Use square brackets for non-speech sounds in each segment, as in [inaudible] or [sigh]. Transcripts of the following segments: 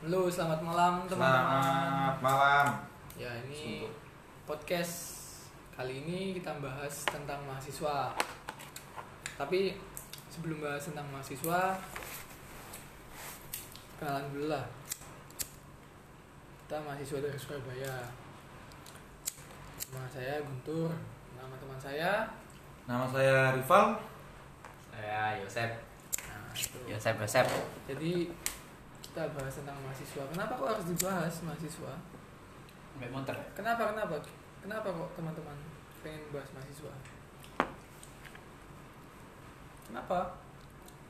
Halo, selamat malam teman-teman. Selamat malam. Ya, ini podcast kali ini kita bahas tentang mahasiswa. Tapi sebelum bahas tentang mahasiswa, kenalan dulu lah. Kita mahasiswa dari Surabaya. Nama saya Guntur, nama teman saya. Nama saya Rival. Saya Yosep. Nah, itu. Yosep Yosep. Jadi kita bahas tentang mahasiswa. Kenapa kok harus dibahas mahasiswa? Motor. ya? Kenapa kenapa? Kenapa kok teman-teman pengen bahas mahasiswa? Kenapa?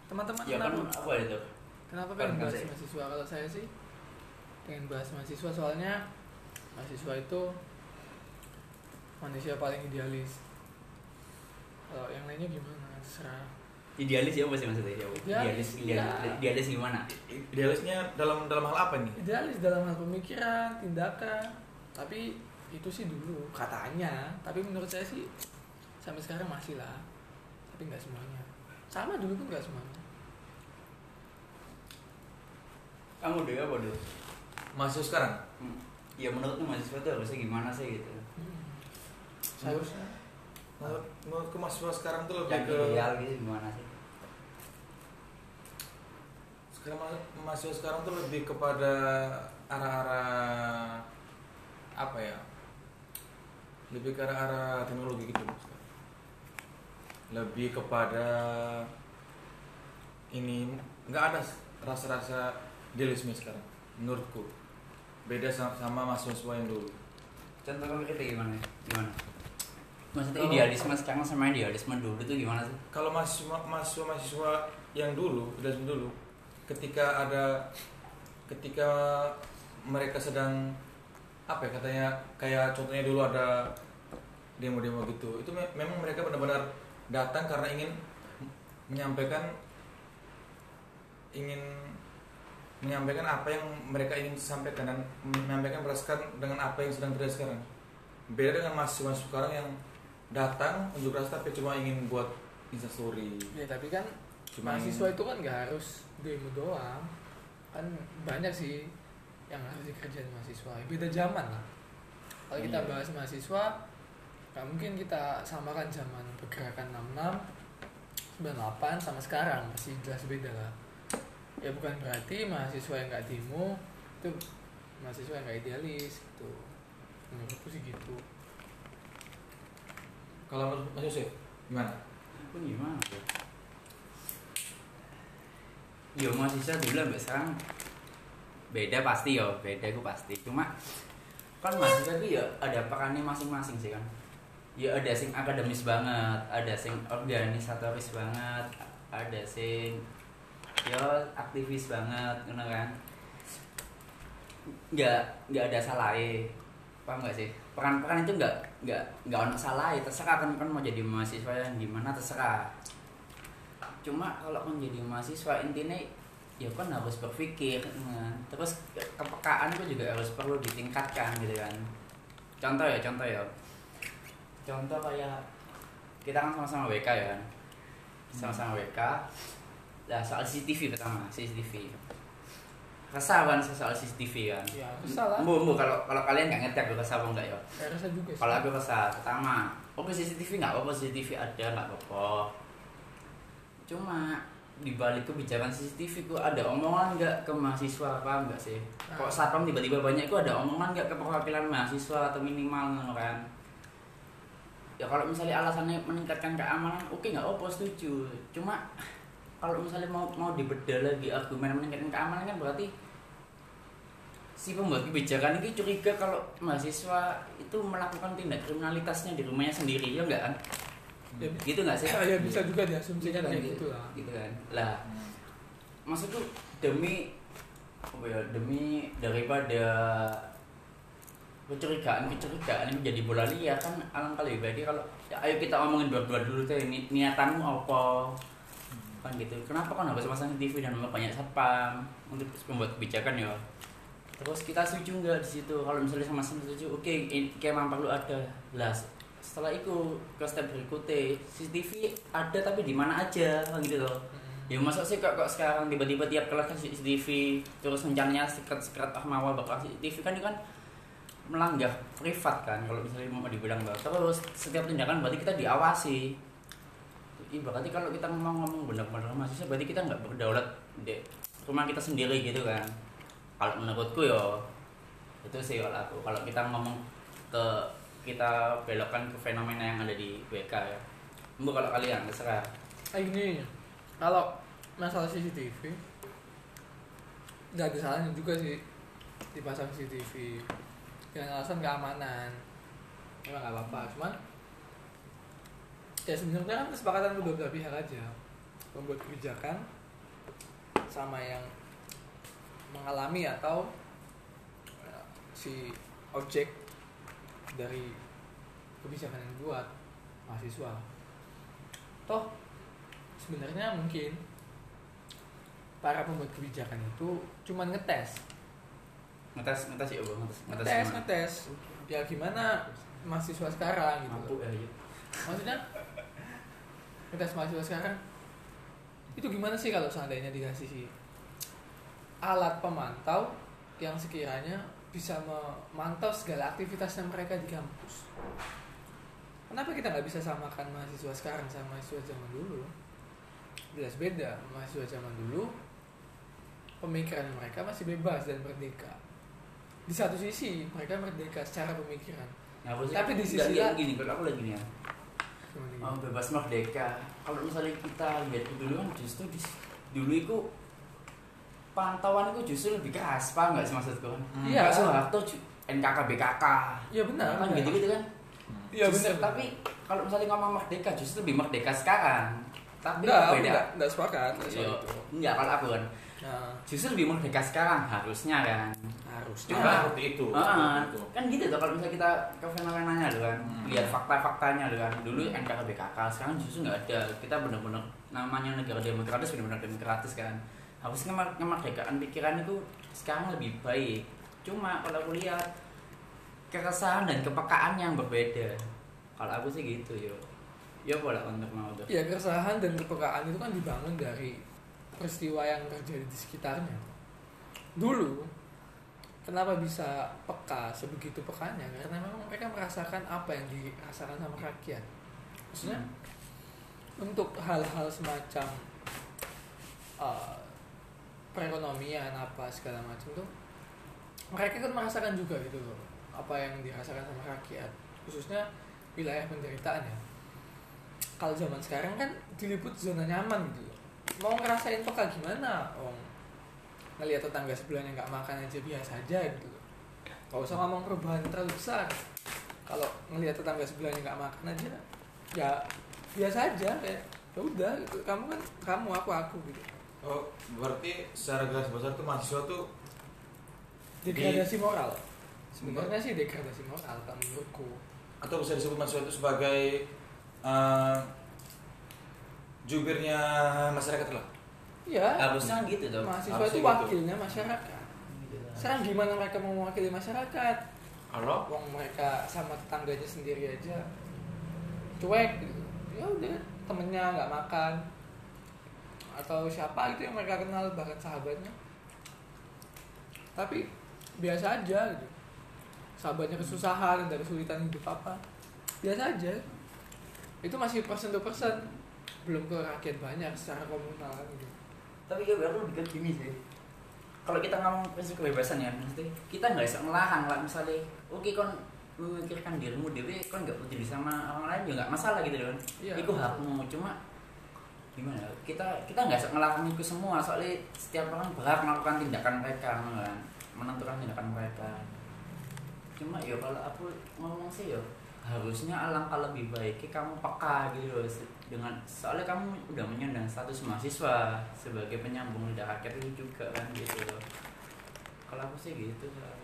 Teman-teman Ya kan kenapa? apa itu? Kenapa pengen kan bahas saya. mahasiswa? Kalau saya sih pengen bahas mahasiswa soalnya mahasiswa itu manusia paling idealis. Kalau yang lainnya gimana? Terserah. Idealis ya apa sih maksudnya? Idealis, Idealis, idealis, iya. idealis gimana? Idealisnya dalam dalam hal apa nih? Idealis dalam hal pemikiran, tindakan. Tapi itu sih dulu katanya. Tapi menurut saya sih sampai sekarang masih lah. Tapi nggak semuanya. Sama dulu pun nggak semuanya. Kamu deh apa deh? Mahasiswa sekarang. Hmm. Ya menurutmu mahasiswa itu harusnya gimana sih gitu? Seharusnya Menurut menurutku mahasiswa sekarang tuh lebih Yang ke ideal gitu gimana sih? Sekarang ma- mahasiswa sekarang tuh lebih kepada arah-arah apa ya? Lebih ke arah-arah teknologi gitu. Lebih kepada ini nggak ada rasa-rasa idealisme sekarang menurutku. Beda sama, sama mahasiswa yang dulu. Contoh konkretnya gimana? Gimana? Maksudnya Kalau- idealisme sekarang sama idealisme dulu itu gimana sih? kalau mahasiswa mahasiswa mahasiswa yang dulu dari dulu ketika ada ketika mereka sedang apa ya katanya kayak contohnya dulu ada demo-demo gitu. Itu me- memang mereka benar-benar datang karena ingin menyampaikan ingin menyampaikan apa yang mereka ingin sampaikan dan menyampaikan berdasarkan dengan apa yang sedang terjadi sekarang. Beda dengan mahasiswa sekarang yang datang unjuk rasa tapi cuma ingin buat instastory ya tapi kan Cuma mahasiswa itu kan nggak harus demo doang. Kan banyak sih yang harus dikerjain mahasiswa. Beda zaman lah. Kalau kita Iya. bahas mahasiswa, nggak mungkin kita samakan zaman pergerakan 66 98 sama sekarang pasti jelas beda lah ya bukan berarti mahasiswa yang nggak demo itu mahasiswa yang nggak idealis gitu menurutku sih gitu kalau menurut Mas Yosef gimana Aku gimana ya? Yo mahasiswa dulu sampai sekarang beda pasti yo, beda itu pasti. Cuma kan mahasiswa itu ya ada perannya masing-masing sih kan. Ya ada sing akademis banget, ada sing organisatoris banget, ada sing yo aktivis banget, ngono kan. Nggak nggak ada salahnya, paham nggak sih? Peran-peran itu nggak nggak nggak ono salah terserah kan kan mau jadi mahasiswa yang gimana terserah cuma kalau kan jadi mahasiswa intinya ya kan harus berpikir nah, terus ke- kepekaan itu juga harus perlu ditingkatkan gitu kan. Contoh ya contoh ya. Contoh kayak kita kan sama-sama WK ya kan. Sama-sama WK nah soal CCTV pertama CCTV resah kan soal CCTV kan? Ya salah Bu, bu, kalau kalau kalian nggak ngerti aku resah apa enggak ya? Saya rasa juga kalau aku rasa pertama oke CCTV nggak apa-apa CCTV ada nggak apa-apa cuma di balik kebijakan CCTV ku ada omongan nggak ke mahasiswa apa enggak sih? Kok satpam tiba-tiba banyak itu ada omongan nggak ke perwakilan mahasiswa atau minimal kan? Ya kalau misalnya alasannya meningkatkan keamanan oke nggak apa setuju. Cuma kalau misalnya mau mau dibedah lagi argumen meningkatkan keamanan kan berarti si pembuat kebijakan ini curiga kalau mahasiswa itu melakukan tindak kriminalitasnya di rumahnya sendiri ya enggak kan ya, gitu nggak sih? Ya, ya bisa juga diasumsikan Kan kayak gitu, gitu lah. gitu kan. Lah maksudku demi apa ya demi daripada kecurigaan kecurigaan ini menjadi bola liar kan alangkah lebih baiknya kalau ya, ayo kita omongin berdua dulu teh ni, niatanmu apa? Kan gitu. Kenapa kan harus pasang TV dan banyak satpam untuk membuat kebijakan ya terus kita setuju nggak di situ? Kalau misalnya sama-sama setuju oke ini kayak memang perlu ada. Lah setelah itu ke step berikutnya CCTV ada tapi di mana aja kan gitu loh. Ya masa sih kok, kok sekarang tiba-tiba tiap kelas kasih CCTV terus rencananya sekret-sekret ah mawar bakal CCTV. Kan itu kan melanggar privat kan kalau misalnya mau dibilang bahwa terus setiap tindakan berarti kita diawasi. Ibaratnya kalau kita ngomong-ngomong benar-benar mahasiswa berarti kita nggak berdaulat di rumah kita sendiri gitu kan. Kalau menurutku ya itu sih kalau aku. Kalau kita ngomong ke kita belokkan ke fenomena yang ada di WK ya. Bu kalau kalian terserah. Kayak gini kalau masalah CCTV nggak ada salahnya juga sih dipasang CCTV dengan alasan keamanan. Emang nggak apa-apa. Cuman ya sebenarnya kan kesepakatan kedua belah pihak aja. Membuat kebijakan sama yang mengalami atau eh, si objek dari kebijakan yang dibuat mahasiswa. Toh sebenarnya mungkin para pembuat kebijakan itu cuma ngetes. Ngetes ngetes ya ngetes ngetes gimana? ngetes. Ya gimana mahasiswa sekarang gitu. Mampu ya, ya. maksudnya ngetes mahasiswa sekarang itu gimana sih kalau seandainya dikasih si alat pemantau yang sekiranya bisa memantau segala aktivitasnya mereka di kampus. Kenapa kita nggak bisa samakan mahasiswa sekarang sama mahasiswa zaman dulu? Jelas beda mahasiswa zaman dulu pemikiran mereka masih bebas dan merdeka. Di satu sisi mereka merdeka secara pemikiran. Nah, Tapi di sisi lain- gini kalau aku lagi ya. Oh, bebas merdeka. Kalau misalnya kita lihat dulu kan justru di, dulu itu pantauan itu justru lebih keras paham nggak sih maksudku Hmm. Iya. Pak Soeharto NKK BKK Iya benar. kan gitu gitu kan Iya benar. tapi kalau misalnya ngomong merdeka justru lebih merdeka sekarang tapi enggak, aku beda enggak, enggak sepakat Iya. enggak kalau aku kan Nah, justru lebih merdeka sekarang harusnya kan harus. Cuma Nah. seperti itu. Itu. kan gitu tuh kalau misalnya kita ke fenomenanya loh kan Hmm. lihat fakta-faktanya loh kan dulu NKK BKK sekarang justru nggak ada kita benar-benar namanya negara demokratis benar-benar demokratis kan harusnya ngemar- kemerdekaan pikiran itu sekarang lebih baik cuma kalau aku lihat keresahan dan kepekaan yang berbeda kalau aku sih gitu yo ya boleh untuk mau tuh Ya keresahan dan kepekaan itu kan dibangun dari peristiwa yang terjadi di sekitarnya. Dulu kenapa bisa peka sebegitu pekanya? Karena memang mereka merasakan apa yang dirasakan sama rakyat. Maksudnya untuk hal-hal semacam uh, perekonomian apa segala macam tuh mereka kan merasakan juga gitu loh apa yang dirasakan sama rakyat khususnya wilayah penderitaan ya. Kalau zaman sekarang kan diliput zona nyaman gitu loh. Mau ngerasain peka gimana om? Ngelihat tetangga sebelahnya nggak makan aja biasa aja gitu loh. Gak usah ngomong perubahan terlalu besar. Kalau ngelihat tetangga sebelahnya nggak makan aja ya biasa aja kayak ya udah gitu. kamu kan kamu aku aku gitu Oh, berarti secara garis besar tuh mahasiswa tuh degradasi moral sebenarnya sih degradasi moral kalau menurutku atau bisa disebut mahasiswa itu sebagai eh, jubirnya masyarakat lah. ya harusnya gitu tuh mahasiswa harusnya itu gitu. wakilnya masyarakat sekarang gimana mereka mau mewakili masyarakat Halo? Wong mereka sama tetangganya sendiri aja cuek gitu. ya udah temennya nggak makan atau siapa itu yang mereka kenal bahkan sahabatnya. Tapi biasa aja gitu. Sahabatnya kesusahan ada kesulitan hidup apa biasa aja. Itu masih persen to persen. Belum ke rakyat banyak secara komunal gitu. Tapi gue aku lebih ke gini sih. Kalau kita ngomong prinsip kebebasan ya mesti kita nggak bisa ngelarang lah. Misalnya oke kon memikirkan dirimu dewi kon nggak peduli sama orang lain juga nggak masalah gitu kan. Iya. itu hakmu. Cuma gimana? Kita kita nggak ngelarang itu semua soalnya setiap orang berhak melakukan tindakan mereka kan? Menentukan tindakan mereka. Cuma ya kalau aku ngomong sih ya harusnya alangkah lebih baik kamu peka gitu loh dengan soalnya kamu udah menyandang status mahasiswa sebagai penyambung lidah rakyat itu juga kan gitu loh. Kalau aku sih gitu soalnya.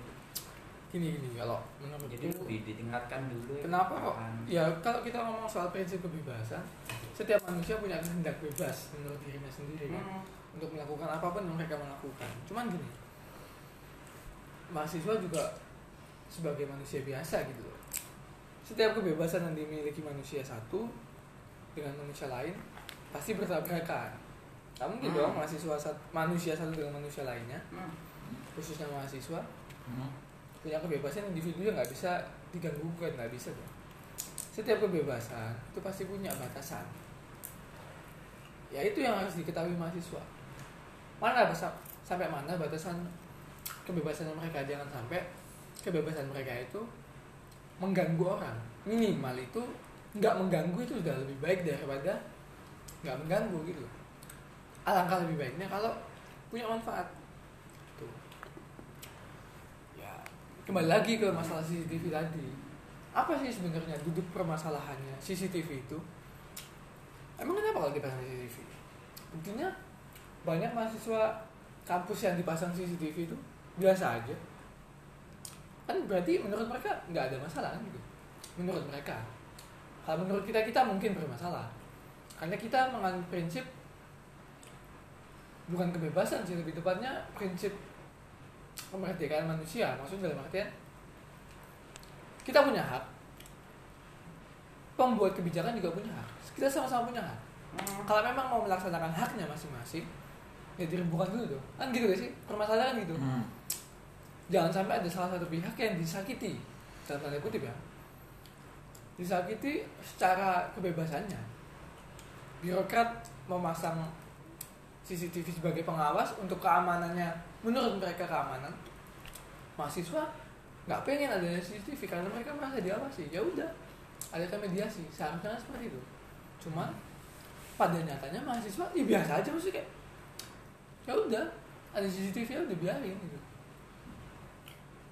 Gini gini kalau menurut jadi lebih ditingkatkan dulu ya, Kenapa kok? Ya kalau kita ngomong soal prinsip kebebasan, setiap manusia punya kehendak bebas menurut dirinya sendiri kan, Hmm. untuk melakukan apa pun yang mereka melakukan. Cuman gini, mahasiswa juga sebagai manusia biasa gitu loh. Setiap kebebasan yang dimiliki manusia satu dengan manusia lain pasti bertabrakan. Gak mungkin Hmm. dong mahasiswa sat- manusia satu dengan manusia lainnya, Hmm. khususnya mahasiswa Hmm. Punya kebebasan individu yang nggak bisa diganggu kan nggak bisa dong. Setiap kebebasan itu pasti punya batasan. Ya itu yang harus diketahui mahasiswa. Mana sampai mana batasan kebebasan mereka jangan sampai kebebasan mereka itu mengganggu orang. Minimal itu nggak mengganggu itu sudah lebih baik daripada nggak mengganggu gitu. Alangkah lebih baiknya kalau punya manfaat. Tuh. Ya, kembali lagi ke masalah CCTV tadi. Apa sih sebenarnya duduk permasalahannya CCTV itu? Emang kenapa kalau dipasang CCTV? Buktinya banyak mahasiswa kampus yang dipasang CCTV itu biasa aja. Kan berarti menurut mereka nggak ada masalah kan gitu. Menurut mereka. Kalau menurut kita kita mungkin bermasalah. Karena kita menganut prinsip bukan kebebasan sih lebih tepatnya prinsip kemerdekaan manusia maksudnya dalam artian kita punya hak. Pembuat kebijakan juga punya hak. Kita sama-sama punya hak. Hmm. kalau memang mau melaksanakan haknya masing-masing ya dirembukan dulu dong kan gitu gak sih? Permasalahan gitu. Hmm. jangan sampai ada salah satu pihak yang disakiti. Dalam tanda kutip ya. Disakiti secara kebebasannya. Birokrat memasang CCTV sebagai pengawas untuk keamanannya menurut mereka keamanan mahasiswa nggak pengen adanya CCTV karena mereka merasa diawasi ya udah ada mediasi seharusnya seperti itu. Cuma pada nyatanya mahasiswa ya biasa aja maksudnya kayak ya udah ada CCTV ya udah biarin gitu.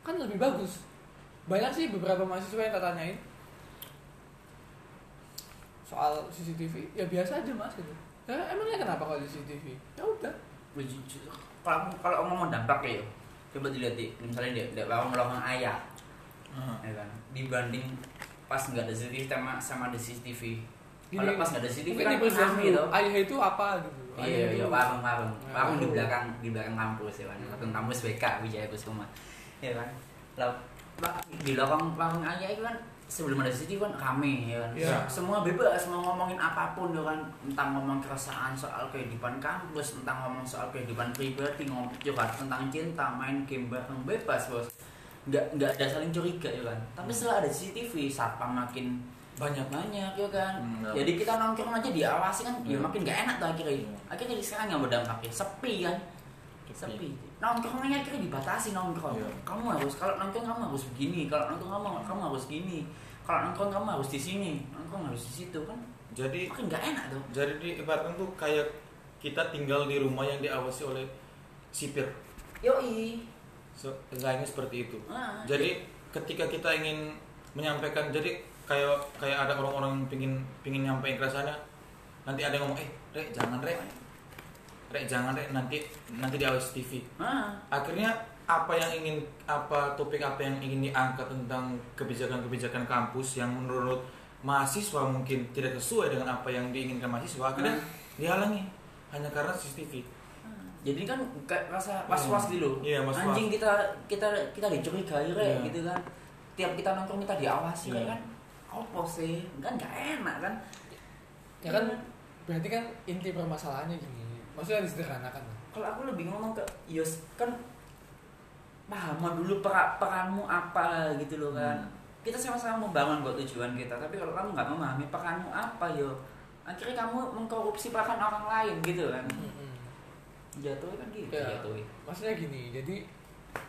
Kan lebih bagus. Banyak sih beberapa mahasiswa yang tanyain soal CCTV ya biasa aja mas gitu. Ya emangnya kenapa kalau CCTV ya udah kalau kalau ngomong dampak ya coba dilihat di misalnya dia dia bangun lowongan ayah Hmm. ya kan? Dibanding pas nggak ada CCTV sama sama ada CCTV kalau pas nggak ada CCTV kan dulu tuh ayah itu apa gitu. Iya iya warung Nah, warung di belakang di belakang kampus ya kan. Belakang kampus BK Wijaya Kusuma ya kan? Lah di lorong warung ayah itu kan sebelum ada CCTV kan rame ya kan? Iya. semua bebas mau ngomongin apa pun ya kan? Entah ngomong keresahan soal kehidupan kampus entah ngomong soal kehidupan pribadi ngomong curhat tentang cinta main game bareng bebas bos. Nggak nggak ada saling curiga ya kan? Tapi setelah ada CCTV satpam makin Banyak. banyak ya kan? Hmm, jadi kita nongkrong aja diawasi kan ya Hmm. makin gak enak tuh akhirnya. Hmm. akhirnya jadi sekarang yang berdampaknya sepi kan sepi. Nongkrongnya akhirnya dibatasi nongkrong. Iya. kamu harus kalau nongkrong kamu harus begini kalau nongkrong kamu kamu harus gini. Kalau nongkrong kamu harus di sini nongkrong harus di situ kan? Jadi makin gak enak tuh. jadi diibaratkan tuh kayak kita tinggal di rumah yang diawasi oleh sipir. yoi. So, lainnya seperti itu. ah, Jadi ketika kita ingin menyampaikan, jadi kayak kayak ada orang-orang yang pingin pingin nyampein keresahannya, nanti ada yang ngomong, eh, rek jangan rek, rek jangan rek nanti nanti diawasi TV. ah, Akhirnya apa yang ingin apa topik apa yang ingin diangkat tentang kebijakan-kebijakan kampus yang menurut mahasiswa mungkin tidak sesuai dengan apa yang diinginkan mahasiswa akhirnya dihalangi hanya karena CCTV. ah. jadi kan kayak rasa was-was gitu Iya, was-was. anjing kita kita kita dicurigai rek Iya. gitu kan tiap kita nongkrong kita diawasi Iya. rek kan apa sih kan gak enak kan ya kan berarti kan inti permasalahannya gini maksudnya disederhanakan kalau aku lebih ngomong ke Yos kan pahaman dulu pera- peranmu apa gitu loh kan. Hmm. kita sama-sama membangun buat tujuan kita tapi kalau kamu nggak memahami peranmu apa yo akhirnya kamu mengkorupsi peran orang lain gitu kan. Jatuhnya kan gitu. Ya. jatuhnya. maksudnya gini jadi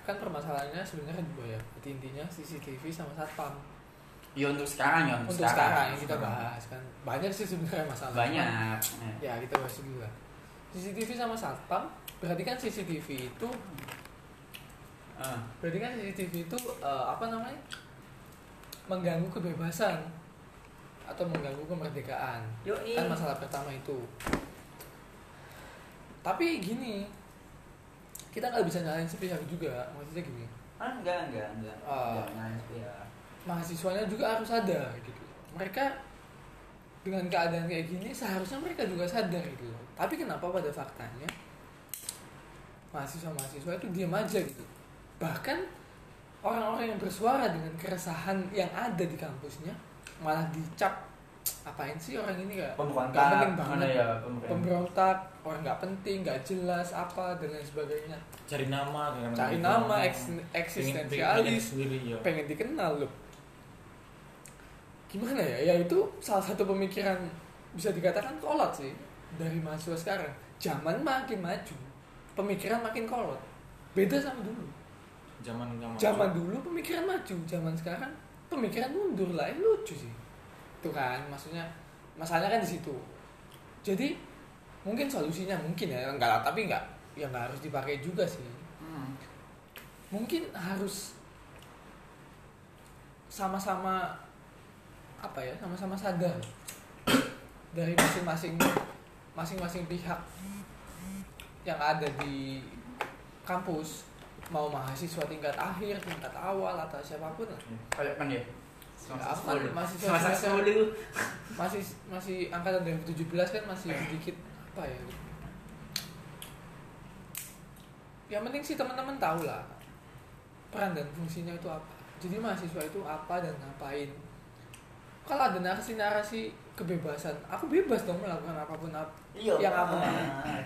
kan permasalahannya sebenarnya dua ya. Jadi intinya CCTV sama satpam. Ya untuk sekarang ya untuk sekarang yang kita bahas kan. Banyak sih sebenarnya masalah. Banyak. Ya kita bahas dulu lah CCTV sama satpam. Berarti kan CCTV itu Ah, berarti kan CCTV itu eh, apa namanya? Mengganggu kebebasan atau mengganggu kemerdekaan. Yoi. Kan masalah pertama itu. Tapi gini kita nggak bisa nyalain sepihak juga. Maksudnya gini. Ah, enggak enggak enggak. Ah. jangan ya mahasiswanya juga harus sadar gitu. Mereka dengan keadaan kayak gini seharusnya mereka juga sadar gitu loh. Tapi kenapa pada faktanya mahasiswa-mahasiswa itu diam aja gitu? Bahkan orang-orang yang bersuara dengan keresahan yang ada di kampusnya malah dicap apain sih orang ini gak pemberontak Nggak penting banget. mana ya pemberontak. Pemberontak orang nggak penting nggak jelas apa dan lain sebagainya. Cari nama cari nama eks- Pengen- pengen eksistensialis. sendiri ya pengen dikenal loh gimana ya? Ya itu salah satu pemikiran bisa dikatakan kolot sih dari mahasiswa sekarang. Zaman makin maju pemikiran makin kolot. Beda sama dulu. Zaman zaman zaman dulu pemikiran maju zaman sekarang pemikiran mundur lah. Ini lucu sih. Itu kan maksudnya masalahnya kan di situ. Jadi mungkin solusinya mungkin ya enggak lah tapi enggak ya enggak harus dipakai juga sih. Hmm. mungkin harus sama-sama apa ya sama-sama sadar dari masing-masing masing-masing pihak yang ada di kampus. Mau mahasiswa tingkat akhir tingkat awal atau siapa pun. Lah kayak kan ya Ya, masih masih masih angkatan 2017 kan masih [laughs] sedikit apa ya? Yang penting sih teman-teman tahu lah peran dan fungsinya itu apa. Jadi mahasiswa itu apa dan ngapain kalau ada narasi-narasi kebebasan aku bebas dong melakukan apa pun ap- iya Yang aku mau.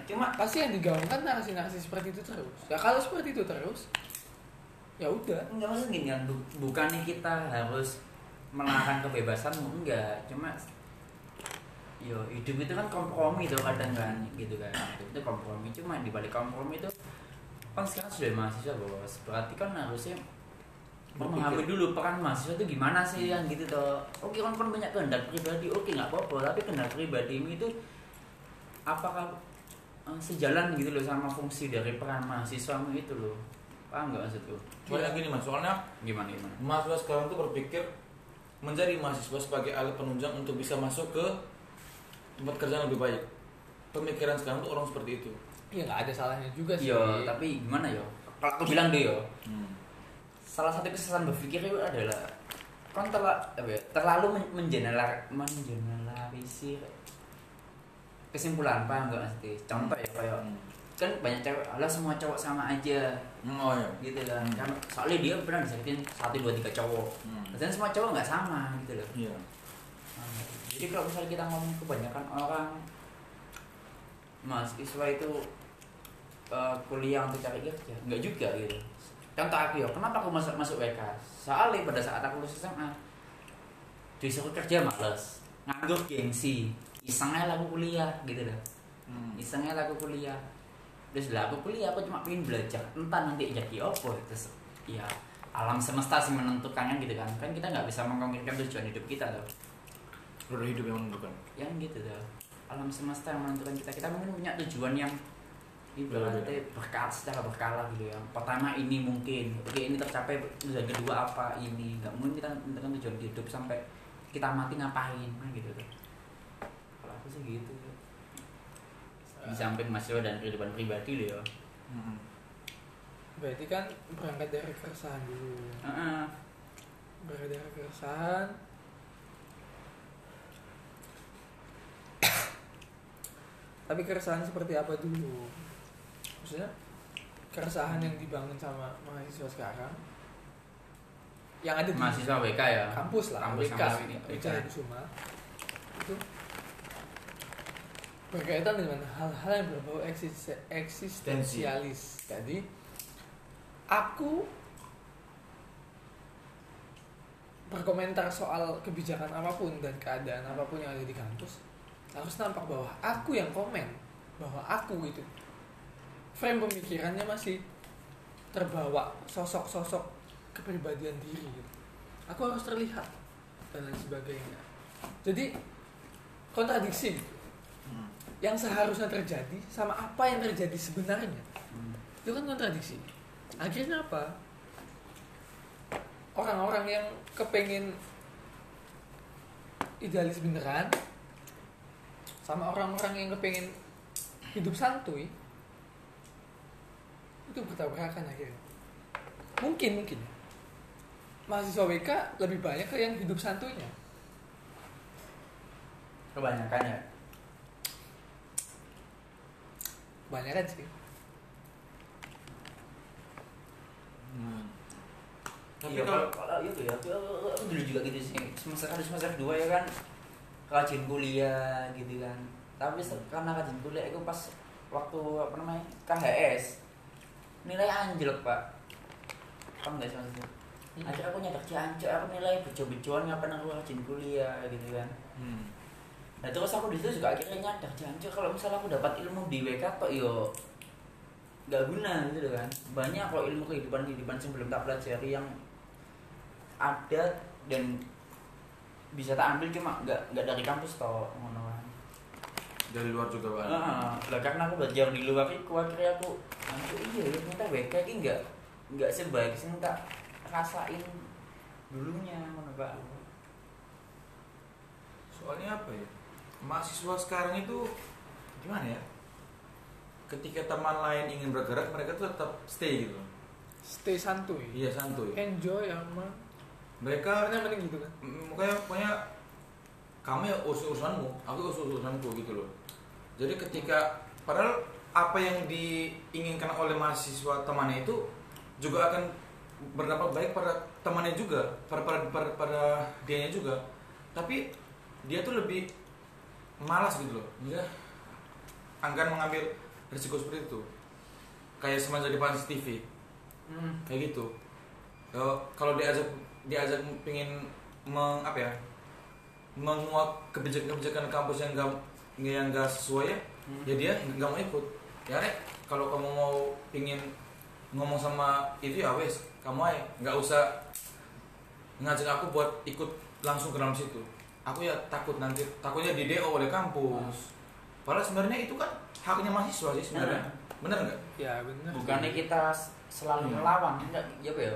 Cuma pasti yang digaungkan narasi-narasi seperti itu terus. Ya kalau seperti itu terus ya udah. Enggak maksudnya gini kan bu- bukannya kita harus melarang kebebasanmu enggak. Cuma yo hidup itu kan kompromi tuh kadang kan gitu kan. Hidup itu kompromi cuma di balik kompromi itu kan sekarang sudah mahasiswa bos. Berarti kan harusnya memahami dulu peran mahasiswa itu gimana sih yang gitu toh. Oke kan kan banyak kehendak pribadi. Oke nggak apa-apa tapi kehendak pribadimu itu apakah eh, sejalan gitu loh sama fungsi dari peran mahasiswamu itu loh? Paham nggak maksudku? Yang gini mas. Soalnya gimana gimana? mahasiswa sekarang tuh berpikir menjadi mahasiswa sebagai alat penunjang untuk bisa masuk ke tempat kerja yang lebih baik. Pemikiran sekarang tuh orang seperti itu. Ya nggak ada salahnya juga sih. Yo, tapi gimana yo? Kalau aku bilang deh yo, Hmm. Salah satu kesalahan berpikir itu adalah kan terla, apa ya, terlalu men- mengeneral mengeneralisir kesimpulan paham nggak maksudnya? Contoh ya kayak Hmm. kan banyak cewek, alah semua cowok sama aja oh ya gitu kan. Hmm. Kan soalnya dia pernah disakitin satu dua tiga cowok. Hmm. Dan semua cowok nggak sama gitu loh. iya Nah, Jadi kalau misalnya kita ngomong kebanyakan orang mahasiswa itu eh, kuliah untuk cari kerja, enggak juga gitu. Contoh aku ya, kenapa aku masuk masuk WK? Soalnya pada saat aku lulus SMA disuruh kerja males, nganggur gengsi, isengnya lagu kuliah gitu loh. Hmm. Isengnya lagu kuliah. Terus lah aku kuliah aku cuma pengen belajar, entah nanti jadi apa terus ya alam semesta sih menentukannya gitu kan. Kan kita nggak bisa mengkonkretkan tujuan hidup kita tuh roda hidup yang menentukan. Yang gitu tuh alam semesta yang menentukan kita. Kita mungkin punya tujuan yang ibaratnya berkala secara berkala gitu ya. Pertama ini mungkin oke ini tercapai tujuan kedua apa ini. Nggak mungkin kita menentukan tujuan hidup sampai kita mati ngapain kan gitu tuh. Kalau aku sih gitu. Tuh. di samping mahasiswa dan kehidupan pribadi loh ya. Hmm. berarti kan berangkat dari keresahan dulu. Heeh. berangkat dari keresahan. [coughs] Tapi keresahan seperti apa dulu maksudnya keresahan yang dibangun sama mahasiswa sekarang yang ada di mahasiswa WK ya? kampus lah Kampus, WK kampus ini, WK. Wijaya Kusuma itu berkaitan dengan hal-hal yang berbau eksis- eksistensialis. Jadi aku berkomentar soal kebijakan apa pun dan keadaan apa pun yang ada di kampus harus nampak bahwa aku yang komen bahwa aku itu frame pemikirannya masih terbawa sosok-sosok kepribadian diri gitu. aku harus terlihat dan lain sebagainya jadi kontradiksi. Hmm. yang seharusnya terjadi sama apa yang terjadi sebenarnya Hmm. itu kan kontradiksi akhirnya apa orang-orang yang kepengen idealis beneran sama orang-orang yang kepengen hidup santuy itu bertabrakan akhirnya mungkin mungkin mahasiswa WK lebih banyak ke yang hidup santuйnya kebanyakan ya banyak kan sih Hmm. Iya, Tapi kalau kalau kalau itu ya, aku, dulu juga gitu sih. Semester ada semester dua ya kan. rajin kuliah gitu kan tapi karena rajin kuliah itu pas waktu apa namanya KHS nilai anjlok pak. Paham nggak sih maksudnya? Hmm. akhirnya aku nyadar jancuk aku nilai bejo-bejoan ngapain aku rajin kuliah gitu kan. Hmm. Nah terus aku di situ juga akhirnya nyadar jancuk kalau misalnya aku dapat ilmu di WK tok yo nggak guna gitu kan. Banyak kalau ilmu kehidupan kehidupan belum tak pelajari yang ada dan bisa tak ambil cuma nggak nggak dari kampus toh ngono dari luar juga kan Heeh. lah karena aku belajar di luar itu akhirnya aku anjir iya ya ternyata WK ini nggak nggak sebaik sih tak rasain dulunya ngono pak. Soalnya apa ya mahasiswa sekarang itu gimana ya ketika teman lain ingin bergerak mereka tuh tetap stay gitu. Stay santuy. Iya santuy. Enjoy sama mereka karena mending gitu kan. Pokoknya pokoknya kamu ya urus urusanmu aku urus urusanku gitu loh. Jadi ketika padahal apa yang diinginkan oleh mahasiswa temannya itu juga akan berdampak baik pada temannya juga pada pada pada, pada dianya juga. Tapi dia tuh lebih malas gitu loh. Dia enggan mengambil risiko seperti itu. Kayak semacam di Panas TV hmm. kayak gitu. Kalau diajak diajak pengen meng apa ya menguak kebijakan-kebijakan kampus yang enggak yang enggak sesuai ya Hmm. ya dia nggak mau ikut. Ya rek kalau kamu mau pingin ngomong sama itu ya wes kamu aja. Nggak usah ngajak aku buat ikut langsung ke dalam situ. Aku ya takut nanti takutnya di DO oleh kampus. Padahal sebenarnya itu kan haknya mahasiswa sih sebenarnya. Bener nggak? Ya benar bukannya kita selalu Hmm. melawan enggak ya ya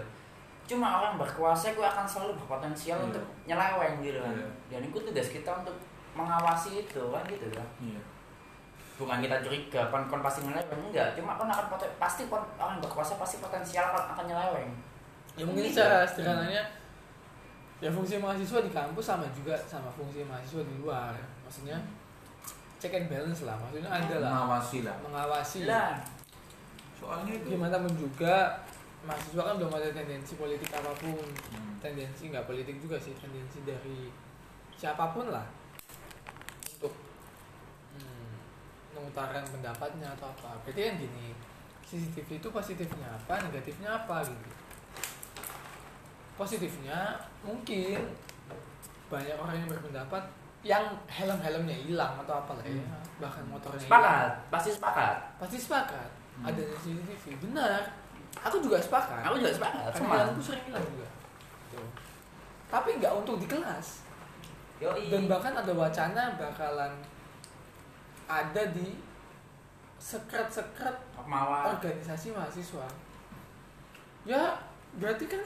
cuma orang berkuasa itu akan selalu berpotensial Iya. untuk nyeleweng gitu kan. Iya. dan itu tugas kita untuk mengawasi itu kan gitu kan. Iya. Bukan kita curiga kon kon pasti nyeleweng enggak. Cuma kon akan poten- pasti kon orang berkuasa pasti potensial akan, akan nyeleweng. Ya mungkin Gitu. secara sederhananya ya fungsi mahasiswa di kampus sama juga sama fungsi mahasiswa di luar. Maksudnya check and balance lah. Maksudnya ada lah. Mengawasi lah. Mengawasi. Lah. Soalnya itu gimana pun juga mahasiswa kan belum ada tendensi politik apa pun. Hmm. tendensi nggak politik juga sih tendensi dari siapa pun lah. Untuk hmm, mengutarakan pendapatnya atau apa. Berarti kan gini CCTV itu positifnya apa negatifnya apa gitu. Positifnya mungkin banyak orang yang berpendapat yang helm-helmnya hilang atau apa lah ya. Bahkan motornya hilang. sepakat pasti sepakat. Pasti sepakat. Hmm. adanya CCTV benar aku juga sepakat. Aku juga sepakat semua aku sering bilang juga. Tuh. tapi nggak untuk di kelas. Yoi. dan bahkan ada wacana bakalan ada di sekret-sekret organisasi mahasiswa. Ya berarti kan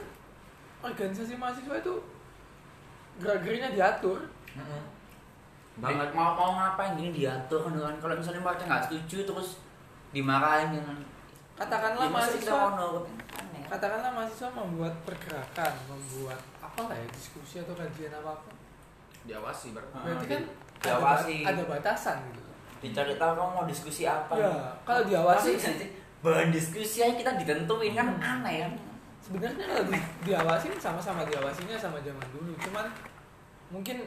organisasi mahasiswa itu gerak-geriknya diatur. Mm-mm. banget. Mau mau ngapain? Ini diatur kan kan. Kalau misalnya mereka nggak setuju terus dimarahin kan katakanlah Ya, mahasiswa kan? katakanlah mahasiswa membuat pergerakan membuat apa lah ya diskusi atau kajian apa apa diawasi berarti berarti kan ada, diawasi. ba- ada batasan gitu dicari tahu kamu mau diskusi apa ya kalau diawasi nanti bahan diskusi aja kita ditentuin kan Hmm. aneh kan sebenarnya kalau di, diawasin sama-sama diawasinya sama zaman dulu cuman mungkin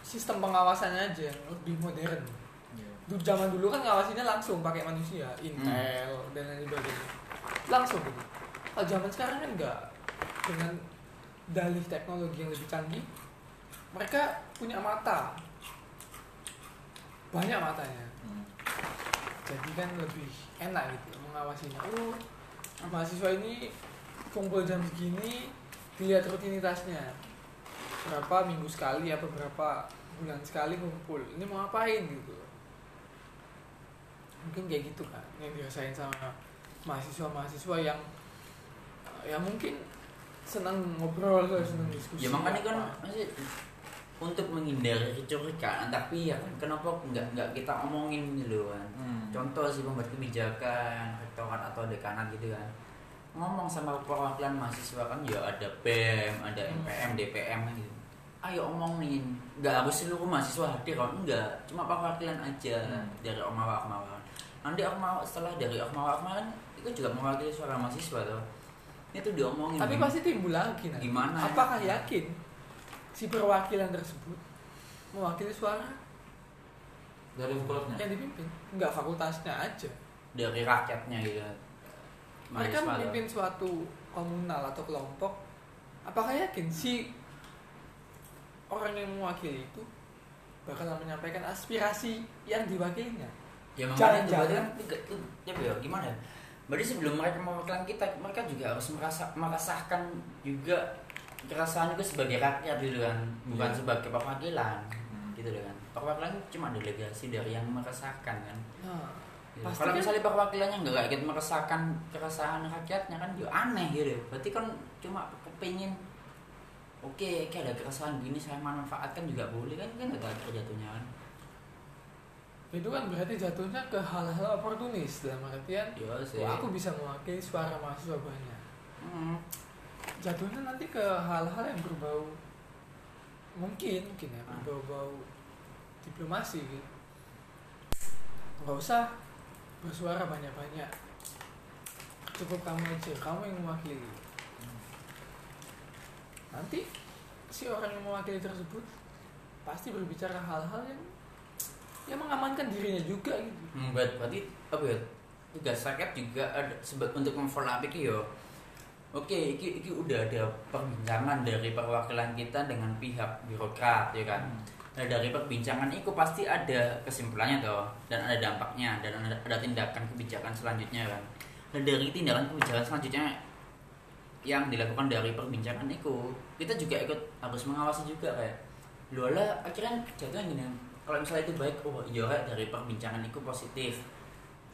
sistem pengawasannya aja yang lebih modern. Dulu zaman dulu kan ngawasinya langsung pakai manusia, Intel dan lain sebagainya. Langsung gitu. Kalau zaman sekarang kan enggak dengan dalih teknologi yang lebih canggih. Mereka punya mata. Banyak matanya. Hmm. Jadi kan lebih enak gitu mengawasinya. Oh, mahasiswa ini kumpul jam segini, dilihat rutinitasnya. Berapa minggu sekali apa berapa bulan sekali kumpul. Ini mau ngapain gitu mungkin kayak gitu kan yang dirasain sama mahasiswa-mahasiswa yang ya mungkin senang ngobrol senang diskusi ya makanya kan masih untuk menghindari kecurigaan tapi ya kan kenapa nggak nggak kita omongin gitu kan? Hmm. contoh sih pembuat kebijakan rektorat atau dekanan gitu kan? Ngomong sama perwakilan mahasiswa kan ya ada BEM ada Hmm. MPM DPM kan gitu. Ayo omongin. Nggak harus seluruh mahasiswa hadir kan enggak cuma perwakilan aja Hmm. dari ormawa ormawa nanti ormawa setelah dari ormawa ormawa kan itu juga mewakili suara mahasiswa tuh. Itu diomongin. Tapi pasti timbul lagi nanti Gimana? apakah yakin si perwakilan tersebut mewakili suara? Dari fakultasnya yang dipimpin? Nggak fakultasnya aja. Dari rakyatnya gitu. Mereka memimpin suatu komunal atau kelompok. Apakah yakin si orang yang mewakili itu bakal menyampaikan aspirasi yang diwakilinya ya makanya itu berarti kan itu ya Bel, gimana ya? berarti sebelum mereka mewakilkan kita mereka juga harus merasa merasakan juga keresahan itu sebagai rakyat gitu kan bukan Iya. sebagai perwakilan Hmm. gitu kan perwakilan cuma delegasi dari yang merasakan kan nah, Gitu. Kalau kan- misalnya perwakilannya nggak kayak gitu merasakan keresahan rakyatnya kan ya aneh gitu berarti kan cuma kepingin oke kayak ada keresahan gini saya manfaatkan juga boleh kan kan nggak ada jatuhnya kan itu kan berarti jatuhnya ke hal-hal oportunis dalam artian iya sih. "Wah, aku bisa mewakili suara mahasiswa banyak. Hmm. jatuhnya nanti ke hal-hal yang berbau mungkin mungkin ya Ah. berbau-bau diplomasi gitu. Nggak usah bersuara banyak-banyak. Cukup kamu aja kamu yang mewakili. Nanti si orang yang mewakili tersebut pasti berbicara hal-hal yang yang mengamankan dirinya juga gitu. Hmm, buat berarti apa ya tugas rakyat juga ada sebab untuk memfollow yo oke iki, iki udah ada perbincangan dari perwakilan kita dengan pihak birokrat ya kan? Nah dari perbincangan itu pasti ada kesimpulannya toh dan ada dampaknya dan ada, ada tindakan kebijakan selanjutnya kan? Dan dari tindakan kebijakan selanjutnya yang dilakukan dari perbincangan itu kita juga ikut harus mengawasi juga kayak lu lah akhirnya jatuhnya gini kalau misalnya itu baik oh iya dari perbincangan itu positif.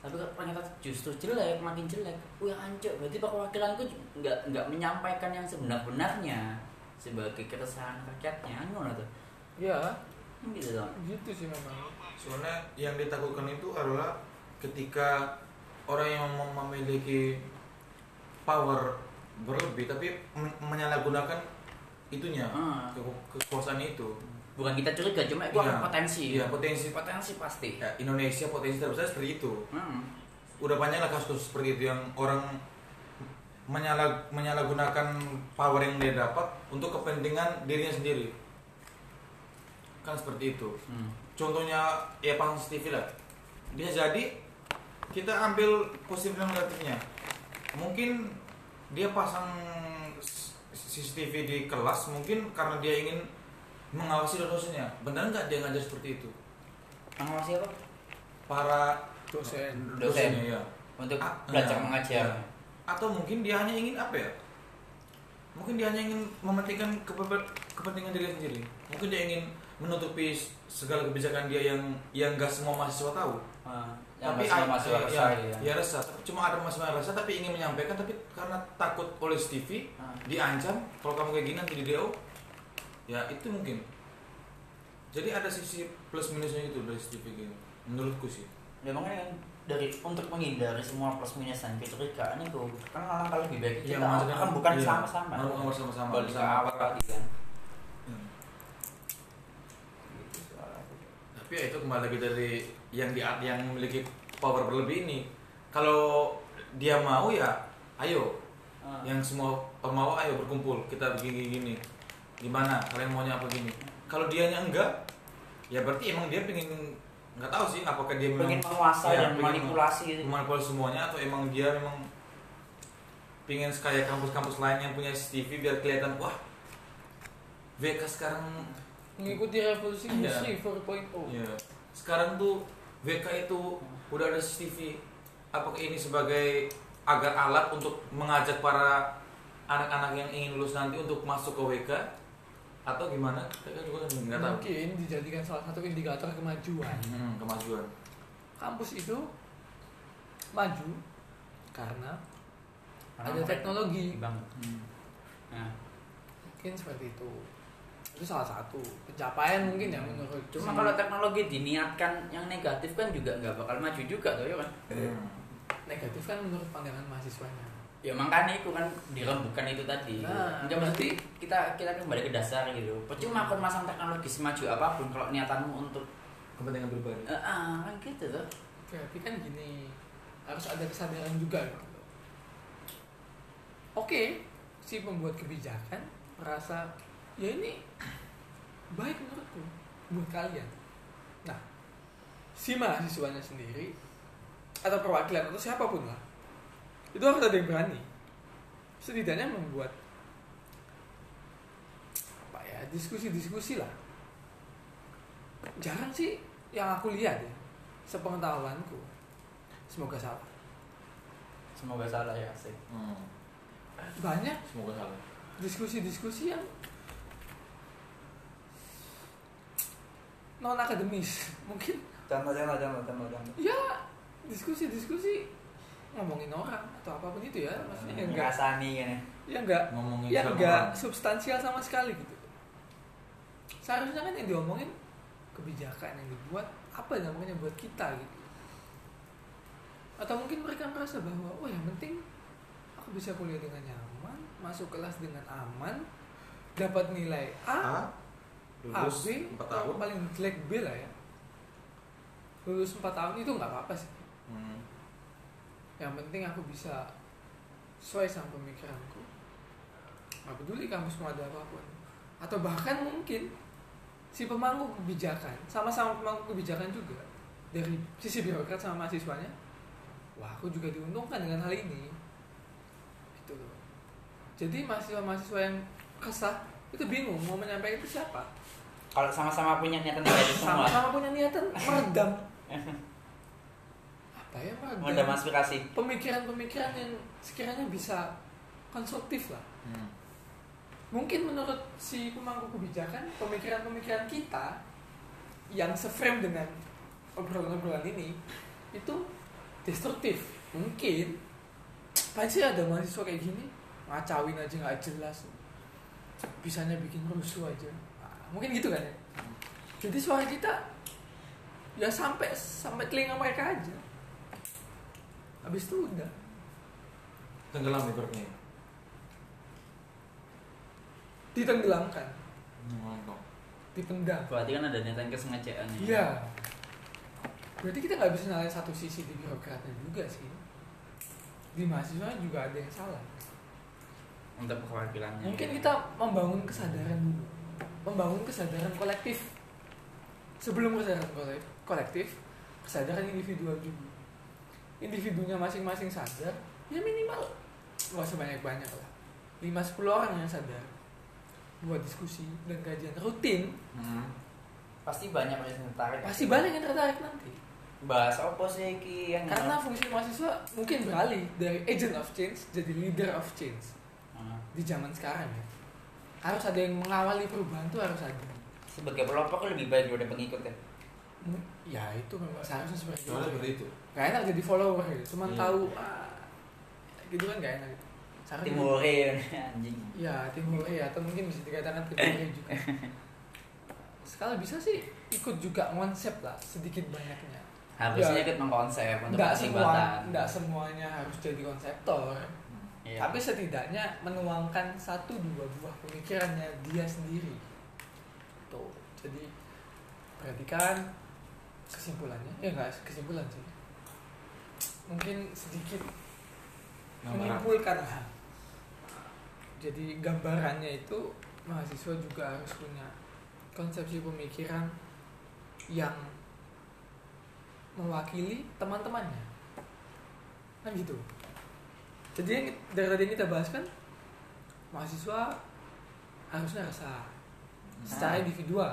Tapi kok ternyata justru jelek makin jelek wah hancur berarti perwakilanku nggak nggak menyampaikan yang sebenar-benarnya sebagai keresahan rakyatnya. Anu lah tuh. Ya. Gitu dong. Gitu sih memang. Soalnya yang ditakutkan itu adalah ketika orang yang mem- memiliki power berlebih tapi men- menyalahgunakan itunya ke- kekuasaan itu. Bukan kita curiga cuma itu Iya. akan potensi Iya, potensi potensi pasti ya, Indonesia potensi terbesar seperti itu. Hmm. Udah banyak lah kasus seperti itu yang orang menyalah menyalahgunakan power yang dia dapat untuk kepentingan dirinya sendiri. Kan seperti itu. Hmm. contohnya ya pasang CCTV lah bisa jadi kita ambil positif dan negatifnya mungkin dia pasang CCTV di kelas mungkin karena dia ingin mengawasi dosennya. Benar nggak dia ngajar seperti itu? Mengawasi apa? Para dosen. Dosen. dosennya ya untuk Ah, belajar iya. mengajar. Iya. atau mungkin dia hanya ingin apa ya? Mungkin dia hanya ingin mementingkan kepe- kepentingan diri sendiri. Mungkin dia ingin menutupi segala kebijakan dia yang yang gak semua mahasiswa tahu. Ah, yang tapi a- ya, resah ya, ya. ya resah Tapi cuma ada mahasiswa yang resah tapi ingin menyampaikan tapi karena takut oleh TV Ah. diancam. Kalau kamu kayak gini nanti di DO ya itu mungkin. Jadi ada sisi plus minusnya gitu dari TV gitu menurutku sih. Ya makanya kan dari untuk menghindari semua plus minus dan kecurigaan itu kan alangkah lebih baik Iya, kita maksudnya kan kan- bukan iya. sama-sama. Mau bersama-sama, balik ke awal tadi kan. Hmm. gitu tapi ya itu kembali lagi dari yang di yang memiliki power berlebih ini. Kalau dia mau ya ayo. Ah. yang semua pemau ayo berkumpul kita begini gini gimana? Kalian maunya apa gini? Kalau dianya enggak ya berarti emang dia pengen nggak tahu sih apakah dia memang pengen menguasai Iya, dan pengen manipulasi gitu. memanipulasi semuanya atau emang dia memang pengen kayak kampus-kampus lain yang punya CCTV biar kelihatan wah VK sekarang mengikuti revolusi industri 4.0 ya sekarang tuh VK itu udah ada CCTV apakah ini sebagai agar alat untuk mengajak para anak-anak yang ingin lulus nanti untuk masuk ke WK atau gimana kita kan juga nggak tahu mungkin dijadikan salah satu indikator kemajuan Hmm, kemajuan kampus itu maju karena Karena ada teknologi. Hmm. Nah, mungkin seperti itu itu salah satu pencapaian mungkin ya menurut cuma si- kalau teknologi diniatkan yang negatif kan juga nggak bakal maju juga tuh ya kan. Hmm. negatif kan menurut pandangan mahasiswanya Ya makanya itu kan dirembukan itu tadi. Nah, mesti kita kita kembali ke dasar gitu. Percuma kau masang teknologi semaju apa pun kalau niatanmu untuk kepentingan pribadi eh, ah, kan gitu tuh. berarti kan gini harus ada kesadaran juga gitu oke si pembuat kebijakan merasa ya ini baik menurutku buat kalian nah si mahasiswanya sendiri atau perwakilan atau siapa pun lah itu harus ada yang berani. Setidaknya membuat apa ya diskusi-diskusi lah. Jarang sih yang aku lihat ya sepengetahuanku. Semoga salah. Semoga salah ya sih Hmm. banyak Semoga salah. diskusi-diskusi yang non akademis. [laughs] Mungkin contoh contoh contoh contoh contoh ya diskusi-diskusi ngomongin orang atau apa pun itu ya maksudnya yang enggak ngerasani kan ya? yang enggak Ngomongin yang enggak substansial sama sekali gitu. Seharusnya kan yang diomongin kebijakan yang dibuat apa namanya buat kita gitu. Atau mungkin mereka merasa bahwa oh yang penting aku bisa kuliah dengan nyaman masuk kelas dengan aman dapat nilai A, A Lulus B 4 atau tahun. paling jelek B lah ya. Lulus 4 tahun itu nggak apa-apa sih. Hmm. Yang penting aku bisa sesuai sama pemikiranku. Nggak peduli kampusmu ada apa pun. Atau bahkan mungkin si pemangku kebijakan sama-sama pemangku kebijakan juga dari sisi birokrat sama mahasiswanya wah aku juga diuntungkan dengan hal ini. Gitu loh. Jadi mahasiswa-mahasiswa yang kesah itu bingung mau menyampaikan itu siapa. Kalau sama-sama punya niatan semua. Sama-sama punya niatan meredam [laughs] apa ya meredam ada aspirasi pemikiran-pemikiran yang sekiranya bisa konstruktif lah. Hmm. Mungkin menurut si pemangku kebijakan, pemikiran-pemikiran kita yang seframe dengan obrolan-obrolan ini itu destruktif. Mungkin pasti ada mahasiswa kayak gini ngacawin aja nggak jelas, bisanya bikin rusuh aja. Nah, mungkin gitu kan ya. Jadi suara kita ya sampai sampai telinga mereka aja. Habis itu udah. Tenggelam ibaratnya. ditenggelamkan, Mantap. dipendam. berarti kan ada niatan kesengajaan ya. Iya. Berarti kita nggak bisa nyalain satu sisi di birokratnya juga sih. Di mahasiswa juga ada yang salah. untuk perwakilannya Mungkin kita membangun kesadaran dulu, membangun kesadaran kolektif. Sebelum kesadaran kolek- kolektif, kesadaran individual juga. Individunya masing-masing sadar, ya minimal nggak sebanyak banyak lah. 5-10 orang yang sadar buat diskusi dan kajian rutin. Hmm. pasti banyak yang tertarik. Pasti banyak yang tertarik nanti. Bahas apa sih ki yang karena fungsi mahasiswa mungkin beralih dari agent of change jadi leader of change. Hmm. di zaman sekarang ya. Harus ada yang mengawali perubahan tuh harus ada. Sebagai pelopor lebih baik daripada pengikut kan Hmm, ya itu memang seharusnya seperti Soalnya itu seperti itu. gak enak jadi follower gitu cuman Iya. tahu ah, gitu kan gak enak gitu. Tim hore [laughs] anjing ya tim hore atau mungkin bisa dikatakan tim hore juga [laughs] sekali bisa sih ikut juga konsep lah sedikit banyaknya harusnya Ya. ikut mengkonsep untuk nggak semua keterlibatan. nggak semuanya harus jadi konseptor Iya. tapi setidaknya menuangkan satu dua buah pemikirannya dia sendiri tuh jadi perhatikan kesimpulannya ya nggak kesimpulan sih mungkin sedikit Gambaran. menyimpulkan lah. jadi gambarannya itu mahasiswa juga harus punya konsepsi pemikiran yang mewakili teman-temannya kan gitu jadi yang dari tadi kita bahas kan mahasiswa harusnya rasa secara Ah. individual.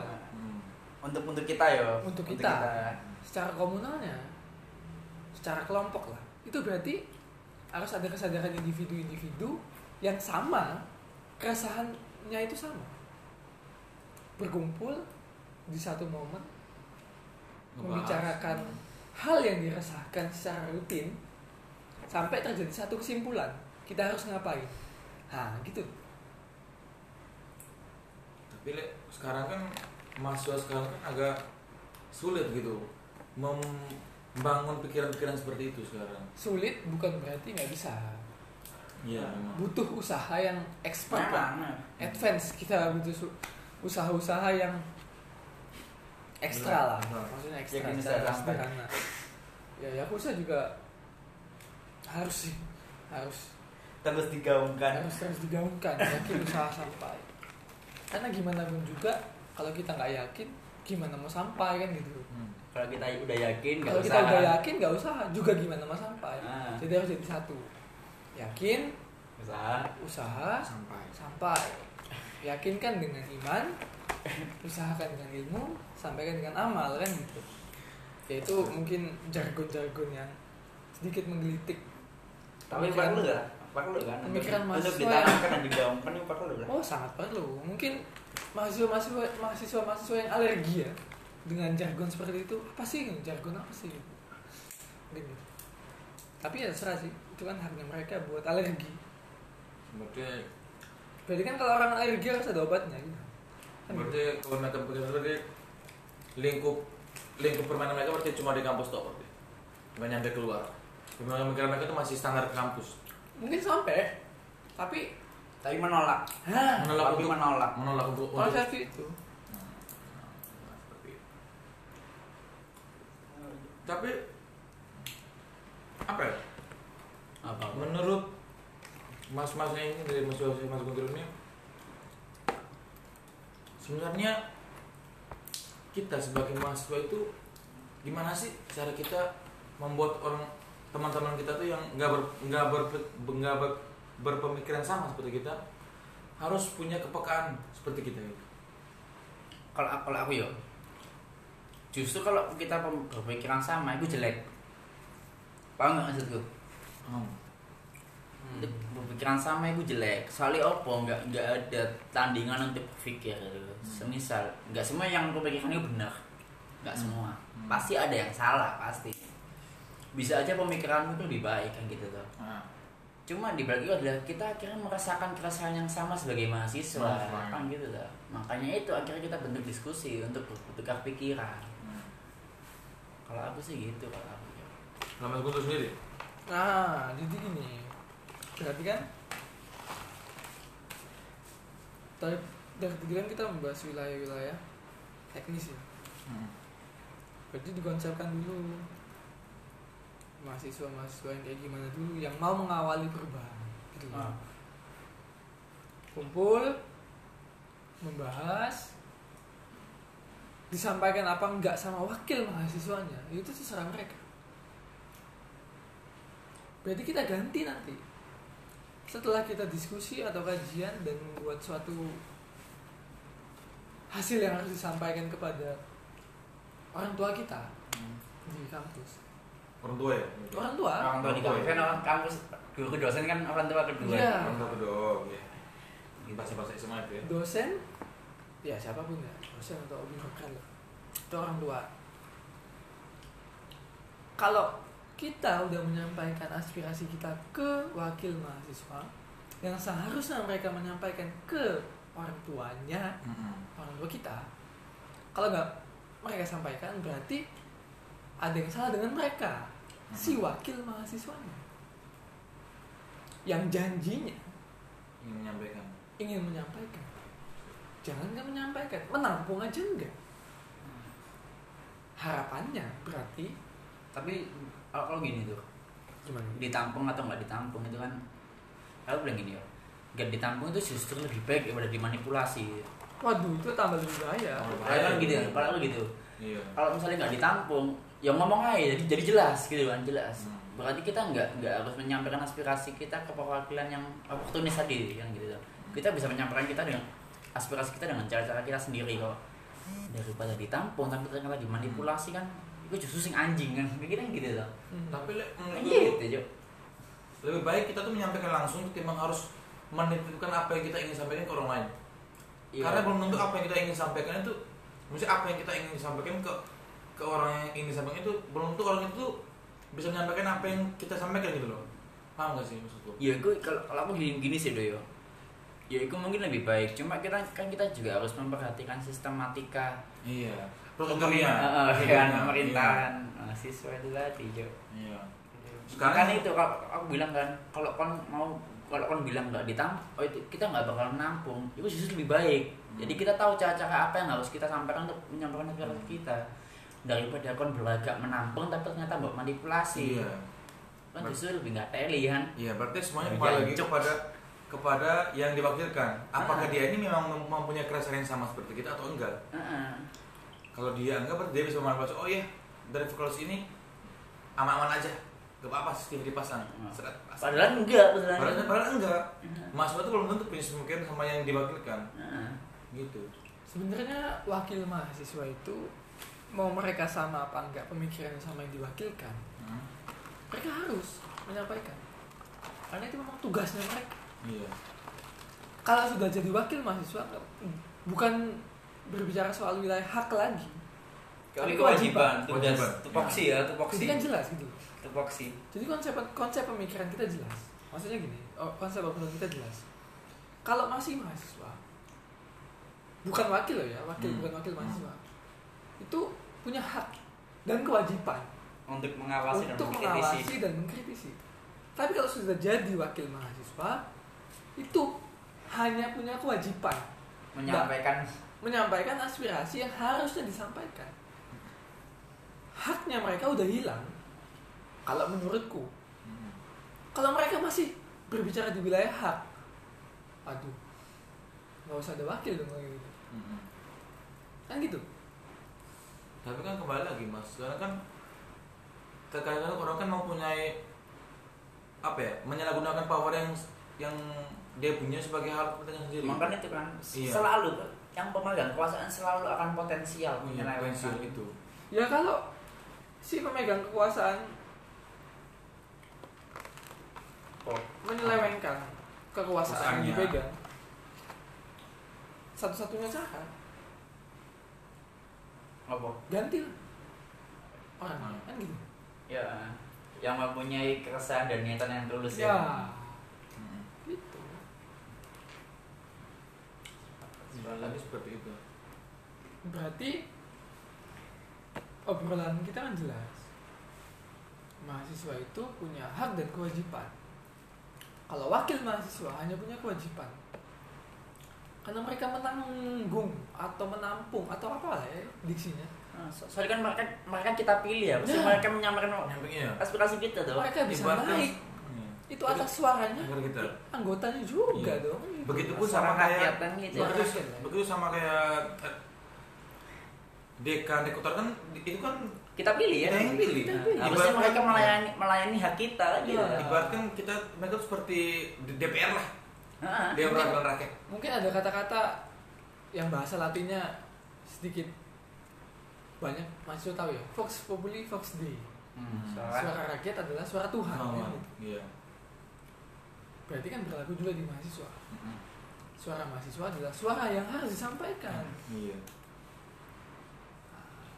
Untuk untuk kita ya. Untuk kita. secara komunalnya secara kelompok lah. Itu berarti harus ada kesadaran individu-individu yang sama keresahannya itu sama. Berkumpul di satu momen Ngebahas. membicarakan hal yang dirasakan secara rutin sampai terjadi satu kesimpulan. Kita harus ngapain? Nah gitu. Tapi Le, sekarang kan mahasiswa sekarang kan agak sulit gitu membangun pikiran-pikiran seperti itu sekarang. sulit bukan berarti nggak bisa Iya. memang. butuh usaha yang expert lah Memang, advance kita butuh usaha-usaha yang ekstra lah Benar. maksudnya ekstra Yakin bisa secara sampai. sederhana ya Yakuza juga harus sih harus terus digaungkan harus terus digaungkan yakin usaha sampai karena gimana pun juga kalau kita nggak yakin gimana mau sampai kan gitu? Hmm. kalau kita udah yakin nggak kalau usah kita udah yakin nggak usah juga gimana mau sampai? Ah. jadi harus jadi satu. Yakin usaha. usaha Sampai. sampai. Yakinkan dengan iman usahakan dengan ilmu sampaikan dengan amal kan gitu. Ya itu mungkin jargon-jargon yang sedikit menggelitik. Tapi perlu nggak perlu kan? untuk, Pemikiran untuk mahasiswa ditanamkan dan digaungkan itu perlu kan oh sangat perlu. Mungkin mahasiswa-mahasiswa mahasiswa-mahasiswa yang alergi ya dengan jargon seperti itu apa sih jargon apa sih gitu. tapi ya terserah sih itu kan haknya mereka buat alergi Berarti berarti kan kalau orang alergi harus ada obatnya gitu Kan gitu. berarti kalau mereka bekerja seperti lingkup lingkup permainan mereka berarti cuma di kampus tok berarti. Nggak nyampe keluar. Pemikiran mereka itu masih standar kampus. mungkin sampai tapi tapi menolak Hah, Menolak tapi untuk menolak menolak untuk selfie itu Seperti itu. Tapi apa ya? apa Menurut mas-masnya ini dari mas mas mas Guntur ini sebenarnya kita sebagai mahasiswa itu gimana sih cara kita membuat orang teman-teman kita tuh yang nggak ber nggak ber nggak ber, berpemikiran sama seperti kita harus punya kepekaan seperti kita gitu. kalau aku kalau aku ya justru kalau kita pem- berpikiran sama itu jelek paham nggak maksudku Hmm. Berpikiran sama itu jelek soalnya opo nggak nggak ada tandingan untuk berpikir gitu. semisal nggak semua yang pikirkan itu benar nggak Hmm. semua Hmm. pasti ada yang salah pasti bisa aja pemikiranmu itu lebih baik kan gitu tuh Nah, cuma di balik itu adalah kita akhirnya merasakan keresahan yang sama sebagai mahasiswa Mahasiswa. kan gitu tuh makanya itu akhirnya kita bentuk diskusi untuk bertukar pikiran hmm. kalau aku sih gitu kalau aku Mas Guntur sendiri nah jadi gini berarti kan dari dari tadi kan kita membahas wilayah-wilayah teknis ya Hmm. berarti dikonsepkan dulu mahasiswa-mahasiswa yang kayak gimana dulu yang mau mengawali perubahan gitu. Ah. kumpul membahas disampaikan apa enggak sama wakil mahasiswanya itu terserah mereka berarti kita ganti nanti setelah kita diskusi atau kajian dan membuat suatu hasil yang harus disampaikan kepada orang tua kita Hmm. di kampus Orang tua ya? orang tua orang tua di kampus kan orang kampus guru dosen kan orang tua kedua Iya. Orang tua kedua, oke. Bahasa-bahasa SMA itu ya. dosen ya siapa pun ya dosen atau lah itu orang tua kalau kita udah menyampaikan aspirasi kita ke wakil mahasiswa yang seharusnya mereka menyampaikan ke orang tuanya Hmm. orang tua kita kalau nggak mereka sampaikan berarti ada yang salah dengan mereka. Si wakil mahasiswanya. Yang janjinya Ingin menyampaikan. ingin menyampaikan. Jangan nggak menyampaikan. Menampung aja enggak harapannya berarti tapi kalau kalau gini tuh. Gimana? Ditampung atau nggak ditampung itu kan aku bilang gini ya. Nggak ditampung itu justru lebih baik daripada dimanipulasi. Waduh itu tambah lebih bahaya. Oh, kalau kan gitu kalau aku gitu. Iya. kalau misalnya nggak ditampung ya ngomong aja jadi, jadi jelas gitu kan jelas Hmm. berarti kita nggak nggak harus menyampaikan aspirasi kita ke perwakilan yang oportunis tadi kan gitu kita bisa menyampaikan kita dengan aspirasi kita dengan cara-cara kita sendiri kok daripada ditampung tapi ternyata dimanipulasi kan itu justru sing anjing kan mikirnya gitu tuh Hmm. Tapi le- gitu Jo. lebih baik kita tuh menyampaikan langsung ketimbang harus menitipkan apa yang kita ingin sampaikan ke orang lain. Iya. Karena belum tentu apa yang kita ingin sampaikan itu, maksudnya apa yang kita ingin sampaikan ke ke orang yang ingin disampaikan itu belum tentu orang itu bisa menyampaikan apa yang kita sampaikan gitu loh. Paham gak sih maksudku? ya gue kalau kalau aku gini, gini sih doyo ya itu mungkin lebih baik cuma kita kan kita juga harus memperhatikan sistematika Iya. Prosedurnya. uh, Prosedurnya. pemerintahan mahasiswa itu tadi Jo. Iya. Sekarang kan itu kalau aku bilang kan kalau kon mau kalau kon bilang nggak ditampung oh itu kita nggak bakal nampung itu justru lebih baik jadi kita tahu cara-cara apa yang harus kita sampaikan untuk menyampaikan aspirasi kita daripada kon berlagak menampung tapi ternyata mbak manipulasi Iya. kan justru lebih nggak teli kan Iya, berarti semuanya Ya, kembali lagi jancuk. kepada kepada yang diwakilkan. Apakah Ah. dia ini memang mem- mempunyai keresahan yang sama seperti kita atau enggak? Heeh. kalau dia enggak berarti dia bisa memanfaatkan oh iya dari fakultas ini aman-aman aja gak apa-apa sistem dipasang Hmm. Seret, pasang. Padahal enggak beneran. padahal, padahal enggak Nah, mahasiswa itu belum tentu punya pemikiran sama yang diwakilkan nah. gitu sebenarnya wakil mahasiswa itu mau mereka sama apa enggak pemikirannya sama yang diwakilkan Hmm. mereka harus menyampaikan karena itu memang tugasnya mereka iya kalau sudah jadi wakil mahasiswa nggak- bukan berbicara soal wilayah hak lagi Tapi kewajiban, tugas Kewajiban. tupoksi ya, tupoksi. jadi kan jelas gitu Tupoksi. jadi konsep konsep pemikiran kita jelas maksudnya gini oh, konsep obrolan kita jelas kalau masih mahasiswa bukan wakil loh ya wakil Hmm. bukan wakil mahasiswa itu punya hak dan kewajiban Untuk mengawasi dan untuk mengkritisi. mengawasi dan mengkritisi. Tapi kalau sudah jadi wakil mahasiswa itu hanya punya kewajiban. Menyampaikan. Menyampaikan aspirasi yang harusnya disampaikan. Haknya mereka udah hilang kalau menurutku. Hmm. kalau mereka masih berbicara di wilayah hak aduh nggak usah ada wakil dong kayak gitu. Hmm. kan gitu tapi kan kembali lagi mas karena kan kadang-kadang orang kan mempunyai apa ya menyalahgunakan power yang yang dia punya sebagai hal kepentingan sendiri Makanya itu kan Iya. selalu tuh yang pemegang kekuasaan selalu akan potensial punya menyelewengkan. pensiun itu ya kalau si pemegang kekuasaan Oh. menyelewengkan kekuasaan yang dipegang satu-satunya cara Apa? ganti lah orangnya Hmm. kan gitu Ya, yang mempunyai keresahan dan niatan yang tulus ya ya. Hmm. gitu Lagi seperti itu berarti obrolan kita kan jelas mahasiswa itu punya hak dan kewajiban kalau wakil mahasiswa hanya punya kewajiban karena mereka menanggung atau menampung atau apa lah ya diksinya Nah, so- soalnya kan mereka mereka kita pilih ya, mesti Ya. mereka menyampaikan nyampingnya aspirasi kita tuh. mereka bisa Ibaratkan- naik Iya. itu atas suaranya kita anggotanya juga Iya. dong begitupun Suara sama kayak gitu ya. begitu, ya. begitu sama kayak eh, dekan dekotor kan itu kan Kita pilih ya. Kita yang pilih. Nah, Kita harusnya pilih. mereka melayani melayani hak kita gitu. Iya. ibaratkan kita mereka seperti DPR lah Nah, [laughs] dia perwakilan rakyat. Mungkin ada kata-kata yang bahasa latinnya sedikit banyak mahasiswa tahu ya? Vox Populi Vox Dei. Hmm, suara suara rakyat. Adalah suara Tuhan Oh, kan? gitu. iya. Berarti kan berlaku juga di mahasiswa. Mm-mm. suara mahasiswa adalah suara yang harus disampaikan. Iya.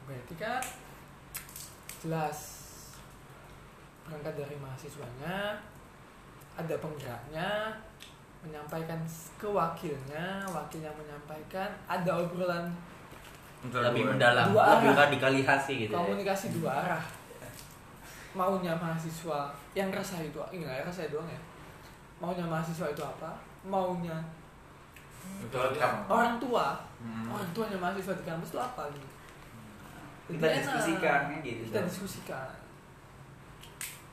Berarti kan jelas berangkat dari mahasiswanya ada penggeraknya menyampaikan ke wakilnya wakilnya menyampaikan ada obrolan lebih mendalam, Dua lebih arah. radikalisasi gitu. ya. komunikasi dua arah maunya mahasiswa yang resah itu enggak ya resah doang ya maunya mahasiswa itu apa maunya orang tua Mm. orang tuanya mahasiswa di kampus itu apa gitu Jadi Kita diskusikan kan gitu. kita diskusikan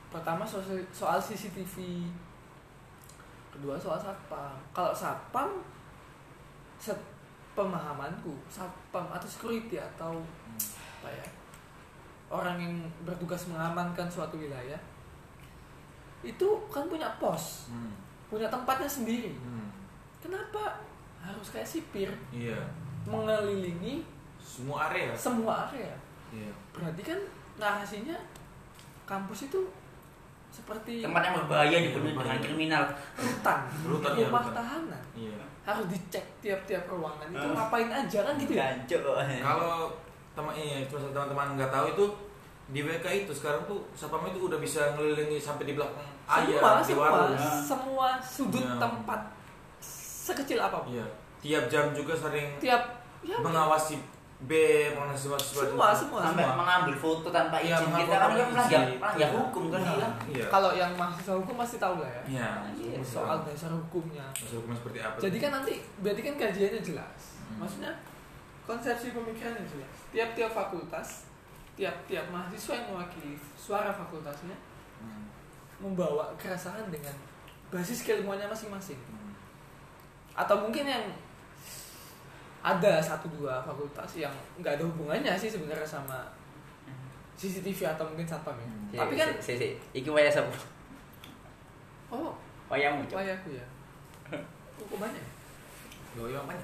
pertama soal, soal CCTV kedua soal satpam kalau satpam set pemahamanku satpam atau security atau Hmm. apa ya orang yang bertugas mengamankan suatu wilayah itu kan punya pos Hmm. punya tempatnya sendiri Hmm. kenapa harus kayak sipir iya mengelilingi semua area semua area iya berarti kan narasinya kampus itu seperti tempat yang berbahaya dipenuhi dengan kriminal. rutan, Rutan, ya, rumah rutan. tahanan. Iya. Harus dicek tiap-tiap ruangan. Itu Ah. ngapain aja kan gitu ya? Gancok. kalau teman ini cuma teman-teman nggak tahu itu di WK itu sekarang tuh satpam itu udah bisa ngelilingi sampai di belakang semua ayam di semua. warung. Semua sudut Ya. tempat sekecil apa pun. Iya. Tiap jam juga sering tiap ya. mengawasi B mengawasi mahasiswa semua semua Sampai semua. mengambil foto tanpa Iya, izin mengambil kita kan kan melanggar melanggar Iya. hukum kan dia. iya. Kalau yang mahasiswa hukum pasti tahu lah ya. Iya. Soal dasar hukumnya. Dasar hukumnya seperti apa? Jadi kan nanti berarti kan kajiannya jelas. Hmm. maksudnya konsepsi pemikirannya jelas. Tiap-tiap fakultas tiap-tiap mahasiswa yang mewakili suara fakultasnya Hmm. membawa keresahan dengan basis keilmuannya masing-masing. Hmm. atau mungkin yang ada satu dua fakultas yang nggak ada hubungannya sih sebenarnya sama CCTV atau mungkin satpam ya. Hmm. Tapi kan si, si, iki waya sapa? oh, Wayamu, Cok. wayahku ya. [laughs] Hukumannya. Yo yo apa? [laughs]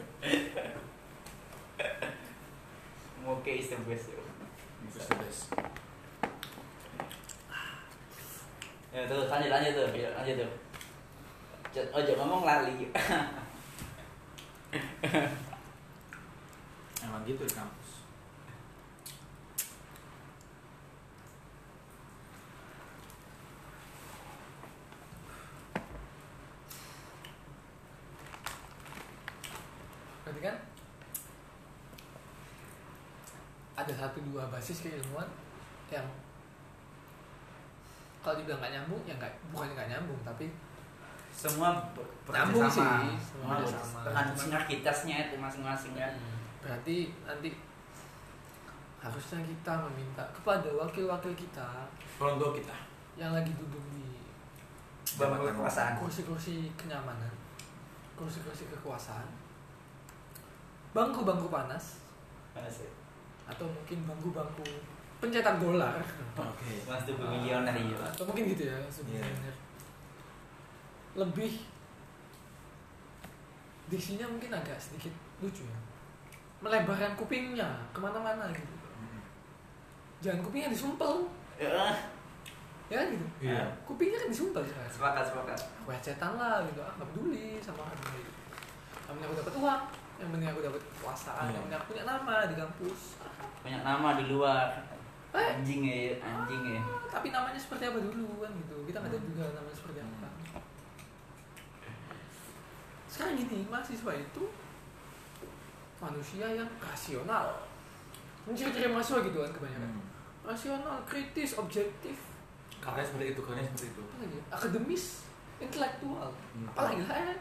Oke, is the best. yo. Best best. Ya terus lanjut lanjut tuh, lanjut tuh. Ojo ngomong lali. [laughs] Emang gitu di kampus. Berarti kan ada satu dua basis keilmuan yang kalau dibilang nggak nyambung ya nggak bukan nggak nyambung tapi Semua Nyambung bekerjasama. sih, semua Semua bersama. dengan sinergitasnya itu masing-masing kan. Berarti nanti harusnya kita meminta kepada wakil-wakil kita Orang tua kita. yang lagi duduk di Bangku kekuasaan. kursi-kursi kenyamanan, kursi-kursi kekuasaan, bangku-bangku panas, Asik. atau mungkin bangku-bangku pencetak dolar, Oke. Mas tuh milioner iya. atau mungkin gitu ya sebenarnya. Lebih diksinya mungkin agak sedikit lucu ya, melebarkan kupingnya ke mana-mana gitu. Jangan kupingnya disumpel, Ya, ya kan gitu. Iya. Kupingnya kan disumpel sekarang. sepakat sepakat. Aku cetan lah gitu, ah nggak peduli sama orang lain. Yang penting aku dapat uang, yang penting aku dapat kekuasaan, Iya. yang penting aku punya nama di kampus. Banyak nama di luar. Eh. Anjing ya, anjing ya. Tapi namanya seperti apa dulu kan gitu, kita nggak tahu juga namanya seperti apa. Sekarang gini, mahasiswa itu manusia yang rasional. Menciri-ciri mahasiswa gitu kan kebanyakan. Hmm. Rasional, kritis, objektif, Karena seperti itu, karena seperti itu. apa lagi? Akademis, intelektual, Hmm. apalagi lah ya.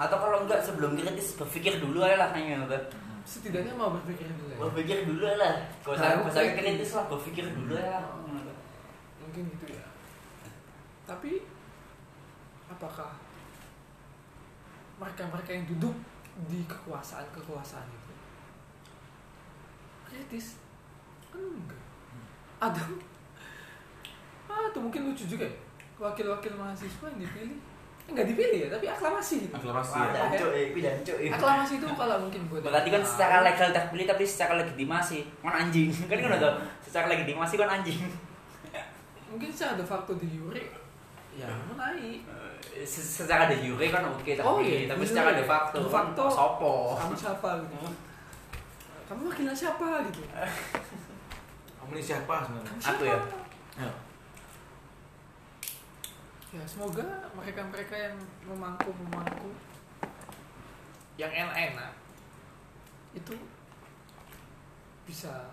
Atau kalau enggak sebelum kritis berpikir dulu aja lah kayaknya tuh. Setidaknya mau berpikir dulu ya. Berpikir dulu lah. Kalau saya kalau saya kritis. lah berpikir dulu ya. mungkin gitu ya tapi apakah mereka-mereka yang duduk di kekuasaan-kekuasaan itu. Kritis? Kan enggak ada. Ah itu mungkin lucu juga ya. Wakil-wakil mahasiswa yang dipilih. Eh, nggak dipilih ya tapi aklamasi gitu. Aklamasi. Ya. Ada. jancuk ya, itu jancuk ya. aklamasi itu kalau mungkin buat Berarti kan secara legal terpilih tapi secara legitimasi. Kan anjing. Kan kan udah secara legitimasi kan anjing. mungkin secara de facto di juri ya menaik Eh, Secara de jure kan oke tapi Oh, iya, tapi de secara de facto, De facto, kan sopo. kamu siapa gitu kamu wakilnya siapa gitu Kamu ini siapa sebenarnya? Aku ya? Ya. semoga mereka-mereka yang memangku memangku yang enak-enak itu bisa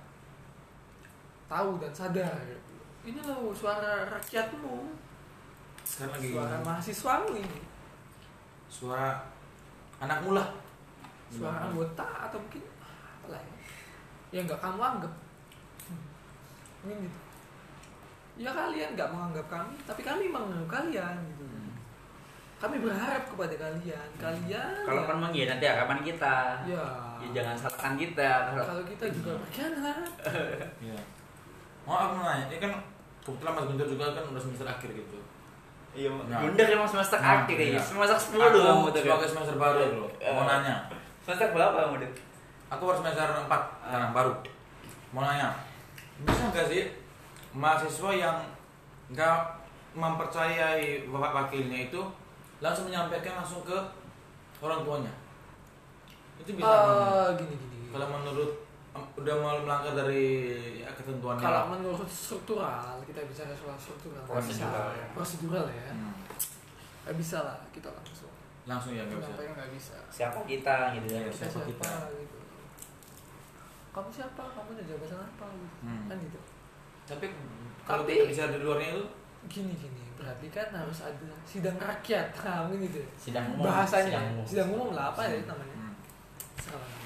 tahu dan sadar ini loh suara rakyatmu Sekarang lagi suara mahasiswamu ini. Suara anakmu lah. suara anggota atau mungkin apa lah ya. Yang nggak kamu anggap. Hmm. mungkin gitu. Ya kalian nggak menganggap kami tapi kami menganggap kalian gitu. Hmm. kami berharap kepada kalian. Kalian Kalau ya, kan mengkhianati harapan kita, ya, ya jangan salahkan kita. Kalau kita juga berkhianat. Iya. [laughs] Mau aku nanya, ini kan kebetulan Mas Guntur juga kan udah semester akhir gitu. Iya, Nah. bunda emang semester Nah, akhir ya, iya. semester Aku 10 kamu tuh. sebagai semester baru loh. Mau Eh. nanya. Semester berapa kamu tuh? Aku baru semester 4 sekarang baru. Mau nanya. Bisa nggak sih mahasiswa yang nggak mempercayai bapak wakilnya itu langsung menyampaikan langsung ke orang tuanya? Itu bisa. Eh, gini gini gini. Kalau menurut udah mau melanggar dari ya, ketentuannya. kalau menurut struktural kita bicara soal struktural Prosedural, bisa ya. prosedural ya Hmm. nggak bisa lah kita langsung langsung ya nggak bisa. nggak bisa Siapa kita gitu ya? Siapa siapa, kita? gitu kamu siapa kamu ada jabatan apa gitu Hmm. kan gitu Tapi kalau Tapi- kita bisa di luarnya itu gini gini berarti kan harus ada sidang rakyat mungkin gitu ya. Sidang umum. bahasanya sidang umum. sidang umum lah apa ya namanya hmm. Salah namanya.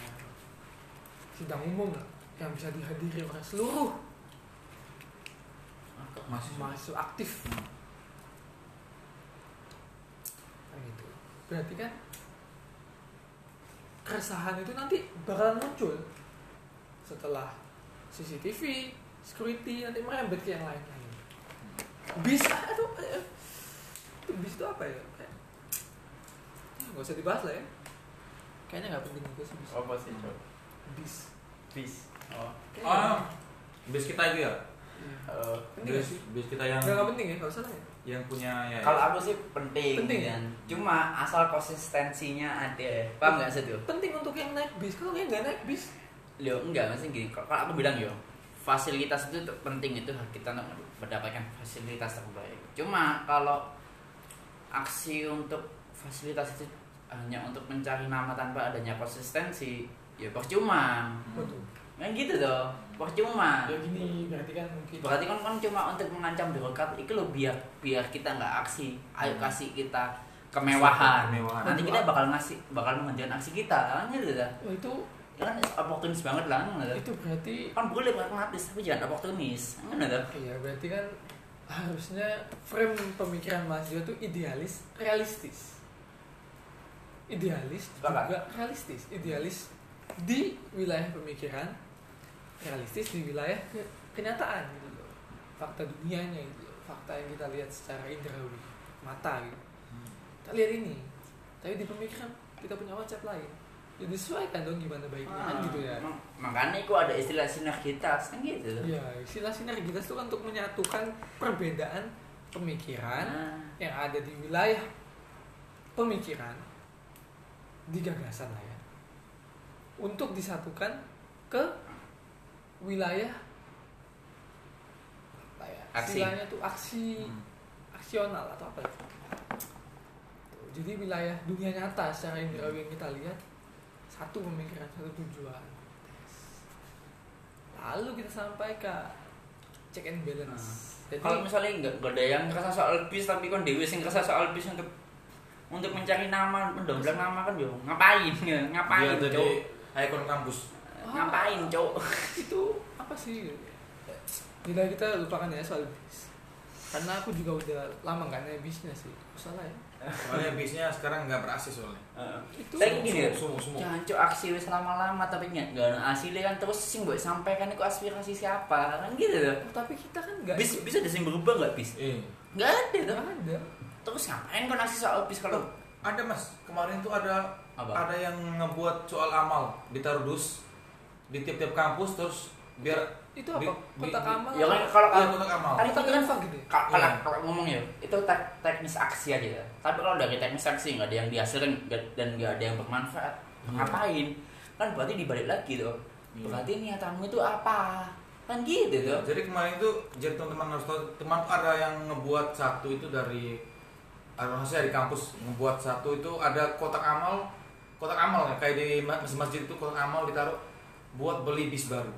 Sidang umum lah yang bisa dihadiri oleh seluruh masih mahasiswa aktif Hmm. Kan gitu berarti kan keresahan itu nanti bakalan muncul setelah CCTV, security nanti merembet ke yang lain-lain. Bisa aduh eh, itu bis itu apa ya? Kayak, nggak usah dibahas lah ya. Kayaknya nggak penting juga sih bis. apa sih cok Bis. bis oh Ah, bis kita itu ya. iya. Eh, nggak Bis, bis kita yang Nggak penting ya, nggak usah lah ya. yang punya ya. kalau aku sih penting, Penting ya? kan. cuma asal konsistensinya ada paham nggak sih Penting untuk yang naik bis. Kalau yang nggak naik bis, Lo enggak maksudnya gini kalau aku bilang yo fasilitas itu penting itu hak kita untuk mendapatkan fasilitas terbaik cuma kalau aksi untuk fasilitas itu hanya untuk mencari nama tanpa adanya konsistensi ya percuma waduh. kan gitu tuh percuma Ya gini, berarti kan mungkin. berarti kan kan cuma untuk mengancam demokrat itu lo biar biar kita nggak aksi ayo kasih kita kemewahan, Kemewahan. nanti kita bakal ngasih bakal mengerjakan aksi kita kan gitu dah Wah, itu ya kan oportunis banget lah kan gitu. itu berarti kan boleh pragmatis tapi jangan oportunis kan ada Iya, berarti kan harusnya frame pemikiran mahasiswa itu idealis, realistis. Idealis Sepakat. juga realistis. Idealis di wilayah pemikiran, realistis di wilayah ke- kenyataan gitu loh. Fakta dunianya gitu loh. Fakta yang kita lihat secara indrawi, mata gitu. Kita lihat ini. Tapi di pemikiran kita punya konsep lain. Ya disesuaikan dong gimana baiknya kan gitu ya. Mak- makanya itu ada istilah sinergitas kan gitu Ya, istilah sinergitas itu kan untuk menyatukan perbedaan pemikiran Nah, yang ada di wilayah pemikiran di gagasan lah ya untuk disatukan ke wilayah apa ya? Aksi. istilahnya tuh aksi Hmm. aksional atau apa ya Tuh, jadi wilayah dunia nyata secara indrawi yang kita lihat satu pemikiran satu tujuan. Lalu kita sampai ke check and balance. Jadi kalau misalnya nggak nggak ada yang ngerasa soal bis tapi kan dewi sing ngerasa soal bis untuk untuk mencari nama mendompleng nama kan yo ngapain ya ngapain Dia jadi ikon kampus. ngapain cok [laughs] itu apa sih? Bila kita lupakan ya soal bis. Karena aku juga udah lama nggak naik bisnya sih. Salah ya? Soalnya bisnya sekarang nggak berasi soalnya. itu Tapi gini ya, Sumuk, sumuk. jangan cok aksi wis lama-lama tapi nggak nggak ada hasilnya kan terus sing buat sampaikan itu aspirasi siapa kan gitu loh Oh, tapi kita kan nggak bis bisa ada sing berubah nggak bis? Eh, nggak ada tuh nggak ada. Terus ngapain kan aksi soal bis kalau ada mas. Kemarin tuh ada Apa? ada yang ngebuat soal amal ditaruh dus di tiap-tiap kampus terus biar itu apa Di- di- kotak amal ya kan kalau Iya, kotak amal. kan itu kan gitu ya? Ka- kalau Iya. kalau ngomong ya itu tek teknis aksi aja ya. tapi kalau dari teknis aksi nggak ada yang dihasilkan dan nggak ada yang bermanfaat Hmm. ngapain kan berarti dibalik lagi tuh Iya. berarti niatanmu itu apa kan gitu tuh Jadi kemarin itu jadi teman-teman harus tahu teman ada yang ngebuat satu itu dari ada maksudnya di kampus ngebuat satu itu ada kotak amal kotak amal ya kayak di ma- masjid-masjid itu kotak amal ditaruh buat beli bis baru.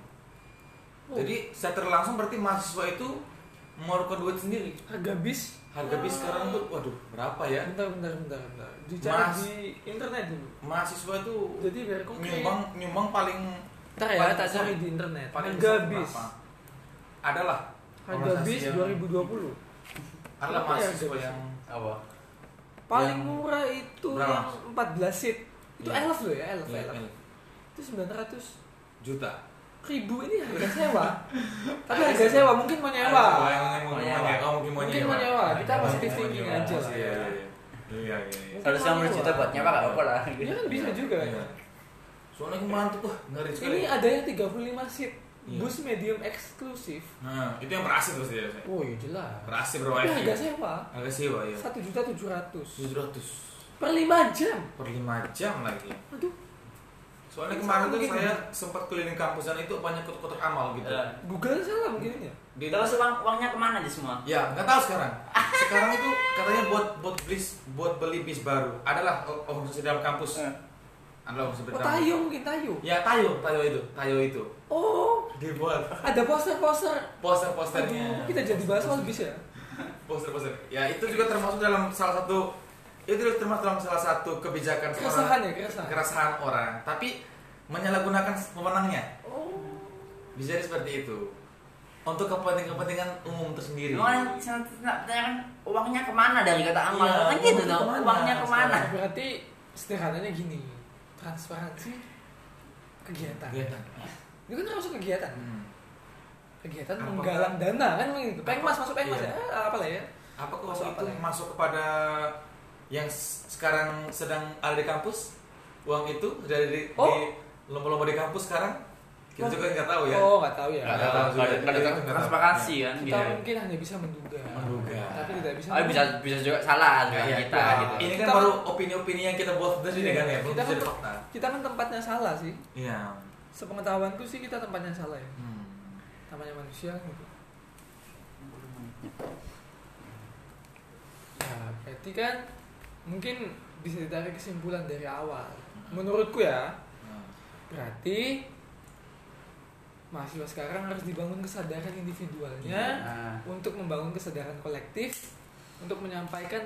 Oh. Jadi secara langsung berarti mahasiswa itu mengeluarkan duit sendiri. harga bis Harga bis sekarang tuh waduh berapa ya? bentar bentar bentar bentar dicari Mas. di internet dulu Mahasiswa itu jadi biar nyumbang nyumbang paling ntar ya paling tak cari di internet paling harga bis? Adalah harga bis yang- 2020 adalah ya mahasiswa yang apa paling Yang- murah itu Berapa? yang 14 seat itu Iya. elf loh ya elf Iya, elf iya. itu 900 juta. ribu ini harga sewa [laughs] tapi harga sewa mungkin mau nyewa yang mau nyewa. mungkin mau Mungkin nyewa. mau nyewa. Kita positif thinking nyewa. aja lah. Iya, iya, iya. Iya, iya. nyewa. juta buat nyewa nggak apa lah ya kan bisa juga Iya. Soalnya kemarin tuh ngeri sekali. ini ada yang 35 seat Iya. bus medium eksklusif Nah, itu yang berhasil pasti ya. oh iya jelas Berhasil ya? harga sewa Harga sewa ya. satu juta tujuh ratus 700 per lima jam per 5 jam lagi. aduh Soalnya kemarin tuh saya ya. sempat keliling kampus dan itu banyak kotak-kotak amal gitu. Eh. Google salah mungkin ya Di terus uang uangnya ke mana aja semua Ya, nggak tahu sekarang. Sekarang itu katanya buat buat beli buat beli bis baru. Adalah organisasi dalam kampus. Eh. Adalah organisasi oh dalam kampus. tayo mungkin tayo Ya, tayo, tayo itu, tayo itu. oh Dibuat ada poster-poster poster-posternya. Aduh, kita jadi bahas soal bis ya poster-poster. Ya, itu juga termasuk dalam salah satu itu termasuk dalam salah satu kebijakan keresahan seorang ya keresahan keresahan orang, tapi menyalahgunakan pemenangnya. oh Bisa jadi seperti itu. Untuk kepentingan-kepentingan umum tersendiri. Saya pertanyakan uangnya ke mana dari kata amal Iya, kan gitu uangnya dong ke mana uangnya ke mana sekarang? berarti sederhananya gini transparansi kegiatan. Kegiatan. Itu kan termasuk kegiatan. Hmm. Kegiatan Apakah- menggalang dana kan gitu. Pengmas Apa- masuk pengmas iya. ya. Ah, apalah ya. Apakah Masuk uang apa itu ya? masuk kepada yang sekarang sedang ada di kampus? Uang itu dari di, Oh. di lomba-lomba di kampus sekarang? Kita juga nggak tahu ya. Oh, nggak tahu ya. Nggak tahu juga. nggak ada- tahu. transparansi kan Kita gitu. mungkin hanya bisa menduga. Menduga. Tapi tidak bisa. Oh, bisa bisa juga salah juga Iya, kita gitu. Ini kan Kita- baru opini-opini yang kita buat sendiri Iya. kan ya, belum Kita kan- fakta. Kita kan tempatnya salah sih. Iya. Sepengetahuanku sih kita tempatnya salah ya. Hmm. Namanya manusia gitu. Ya, berarti kan mungkin bisa ditarik kesimpulan dari awal. Menurutku ya, berarti mahasiswa sekarang harus dibangun kesadaran individualnya Nah, untuk membangun kesadaran kolektif untuk menyampaikan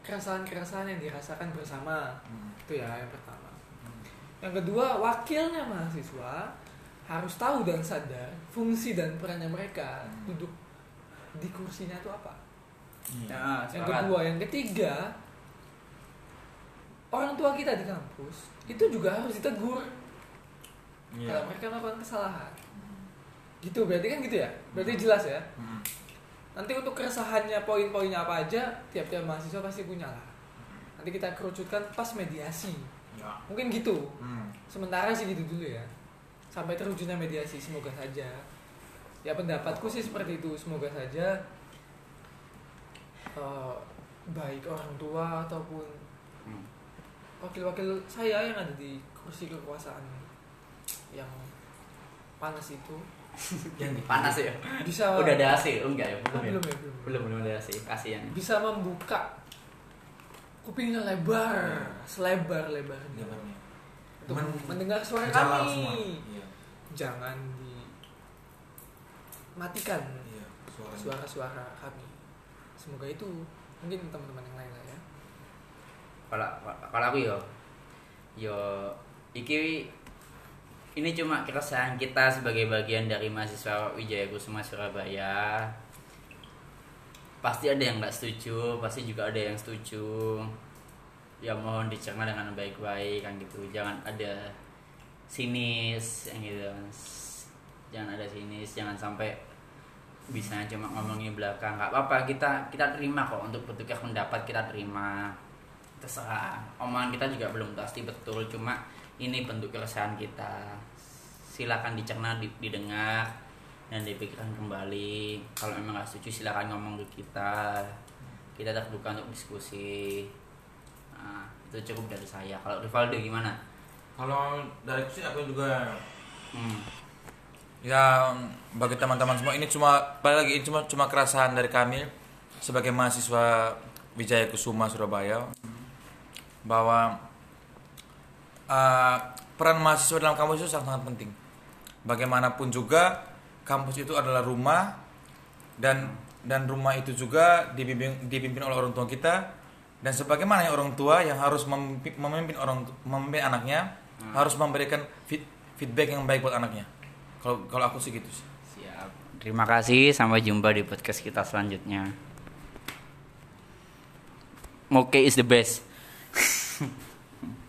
keresahan-keresahan yang dirasakan bersama. hmm. Itu ya yang pertama. Hmm. Yang kedua, wakilnya mahasiswa harus tahu dan sadar fungsi dan perannya mereka Hmm. duduk di kursinya itu apa. Iya. ya, Yang kedua, yang ketiga, orang tua kita di kampus itu juga harus ditegur Iya. kalau mereka melakukan kesalahan. Gitu, berarti kan gitu ya? Berarti jelas ya? Hmm. Nanti untuk keresahannya poin-poinnya apa aja, tiap-tiap mahasiswa pasti punya lah. Nanti kita kerucutkan pas mediasi. Ya. Mungkin gitu. Hmm. Sementara sih gitu dulu ya. Sampai terwujudnya mediasi, semoga saja. Ya pendapatku sih seperti itu, semoga saja eh, baik orang tua ataupun Hmm. wakil-wakil saya yang ada di kursi kekuasaan yang panas itu [laughs] Yang panas ya bisa udah ada AC oh, enggak ya Ah, belum ya belum ya belum. belum belum ada AC kasihan bisa membuka kupingnya lebar selebar lebarnya Jawabannya. untuk Men- mendengar suara Jalan kami semua. Iya. jangan dimatikan Iya. Suara. suara-suara kami semoga itu mungkin teman-teman yang lain lah ya. Kalau kalau aku yo yo iki ini cuma keresahan kita sebagai bagian dari mahasiswa Wijaya Kusuma Surabaya. Pasti ada yang nggak setuju pasti juga ada yang setuju. Ya mohon dicerna dengan baik-baik kan gitu. Jangan ada sinis yang gitu. Jangan ada sinis jangan sampai bisa cuma ngomongin belakang nggak apa-apa kita kita terima kok untuk bertukar pendapat kita terima. Terserah omongan kita juga belum pasti betul cuma ini bentuk keresahan kita. Silakan dicerna di- didengar dan dipikirkan kembali. Kalau memang nggak setuju silakan ngomong ke kita. Kita terbuka untuk diskusi. Nah, itu cukup dari saya. Kalau Rivaldo gimana? Kalau dari sih aku juga hmm. Ya bagi teman-teman semua ini cuma balik lagi ini cuma cuma keresahan dari kami sebagai mahasiswa Wijaya Kusuma Surabaya bahwa uh, peran mahasiswa dalam kampus itu sangat sangat penting. Bagaimanapun juga kampus itu adalah rumah dan dan rumah itu juga dibimbing dipimpin oleh orang tua kita dan sebagaimana yang orang tua yang harus memimpin, memimpin orang memimpin anaknya harus memberikan feed- feedback yang baik buat anaknya. Kalau kalau aku sih gitu sih. siap. Terima kasih sampai jumpa di podcast kita selanjutnya. Moke is the best [laughs]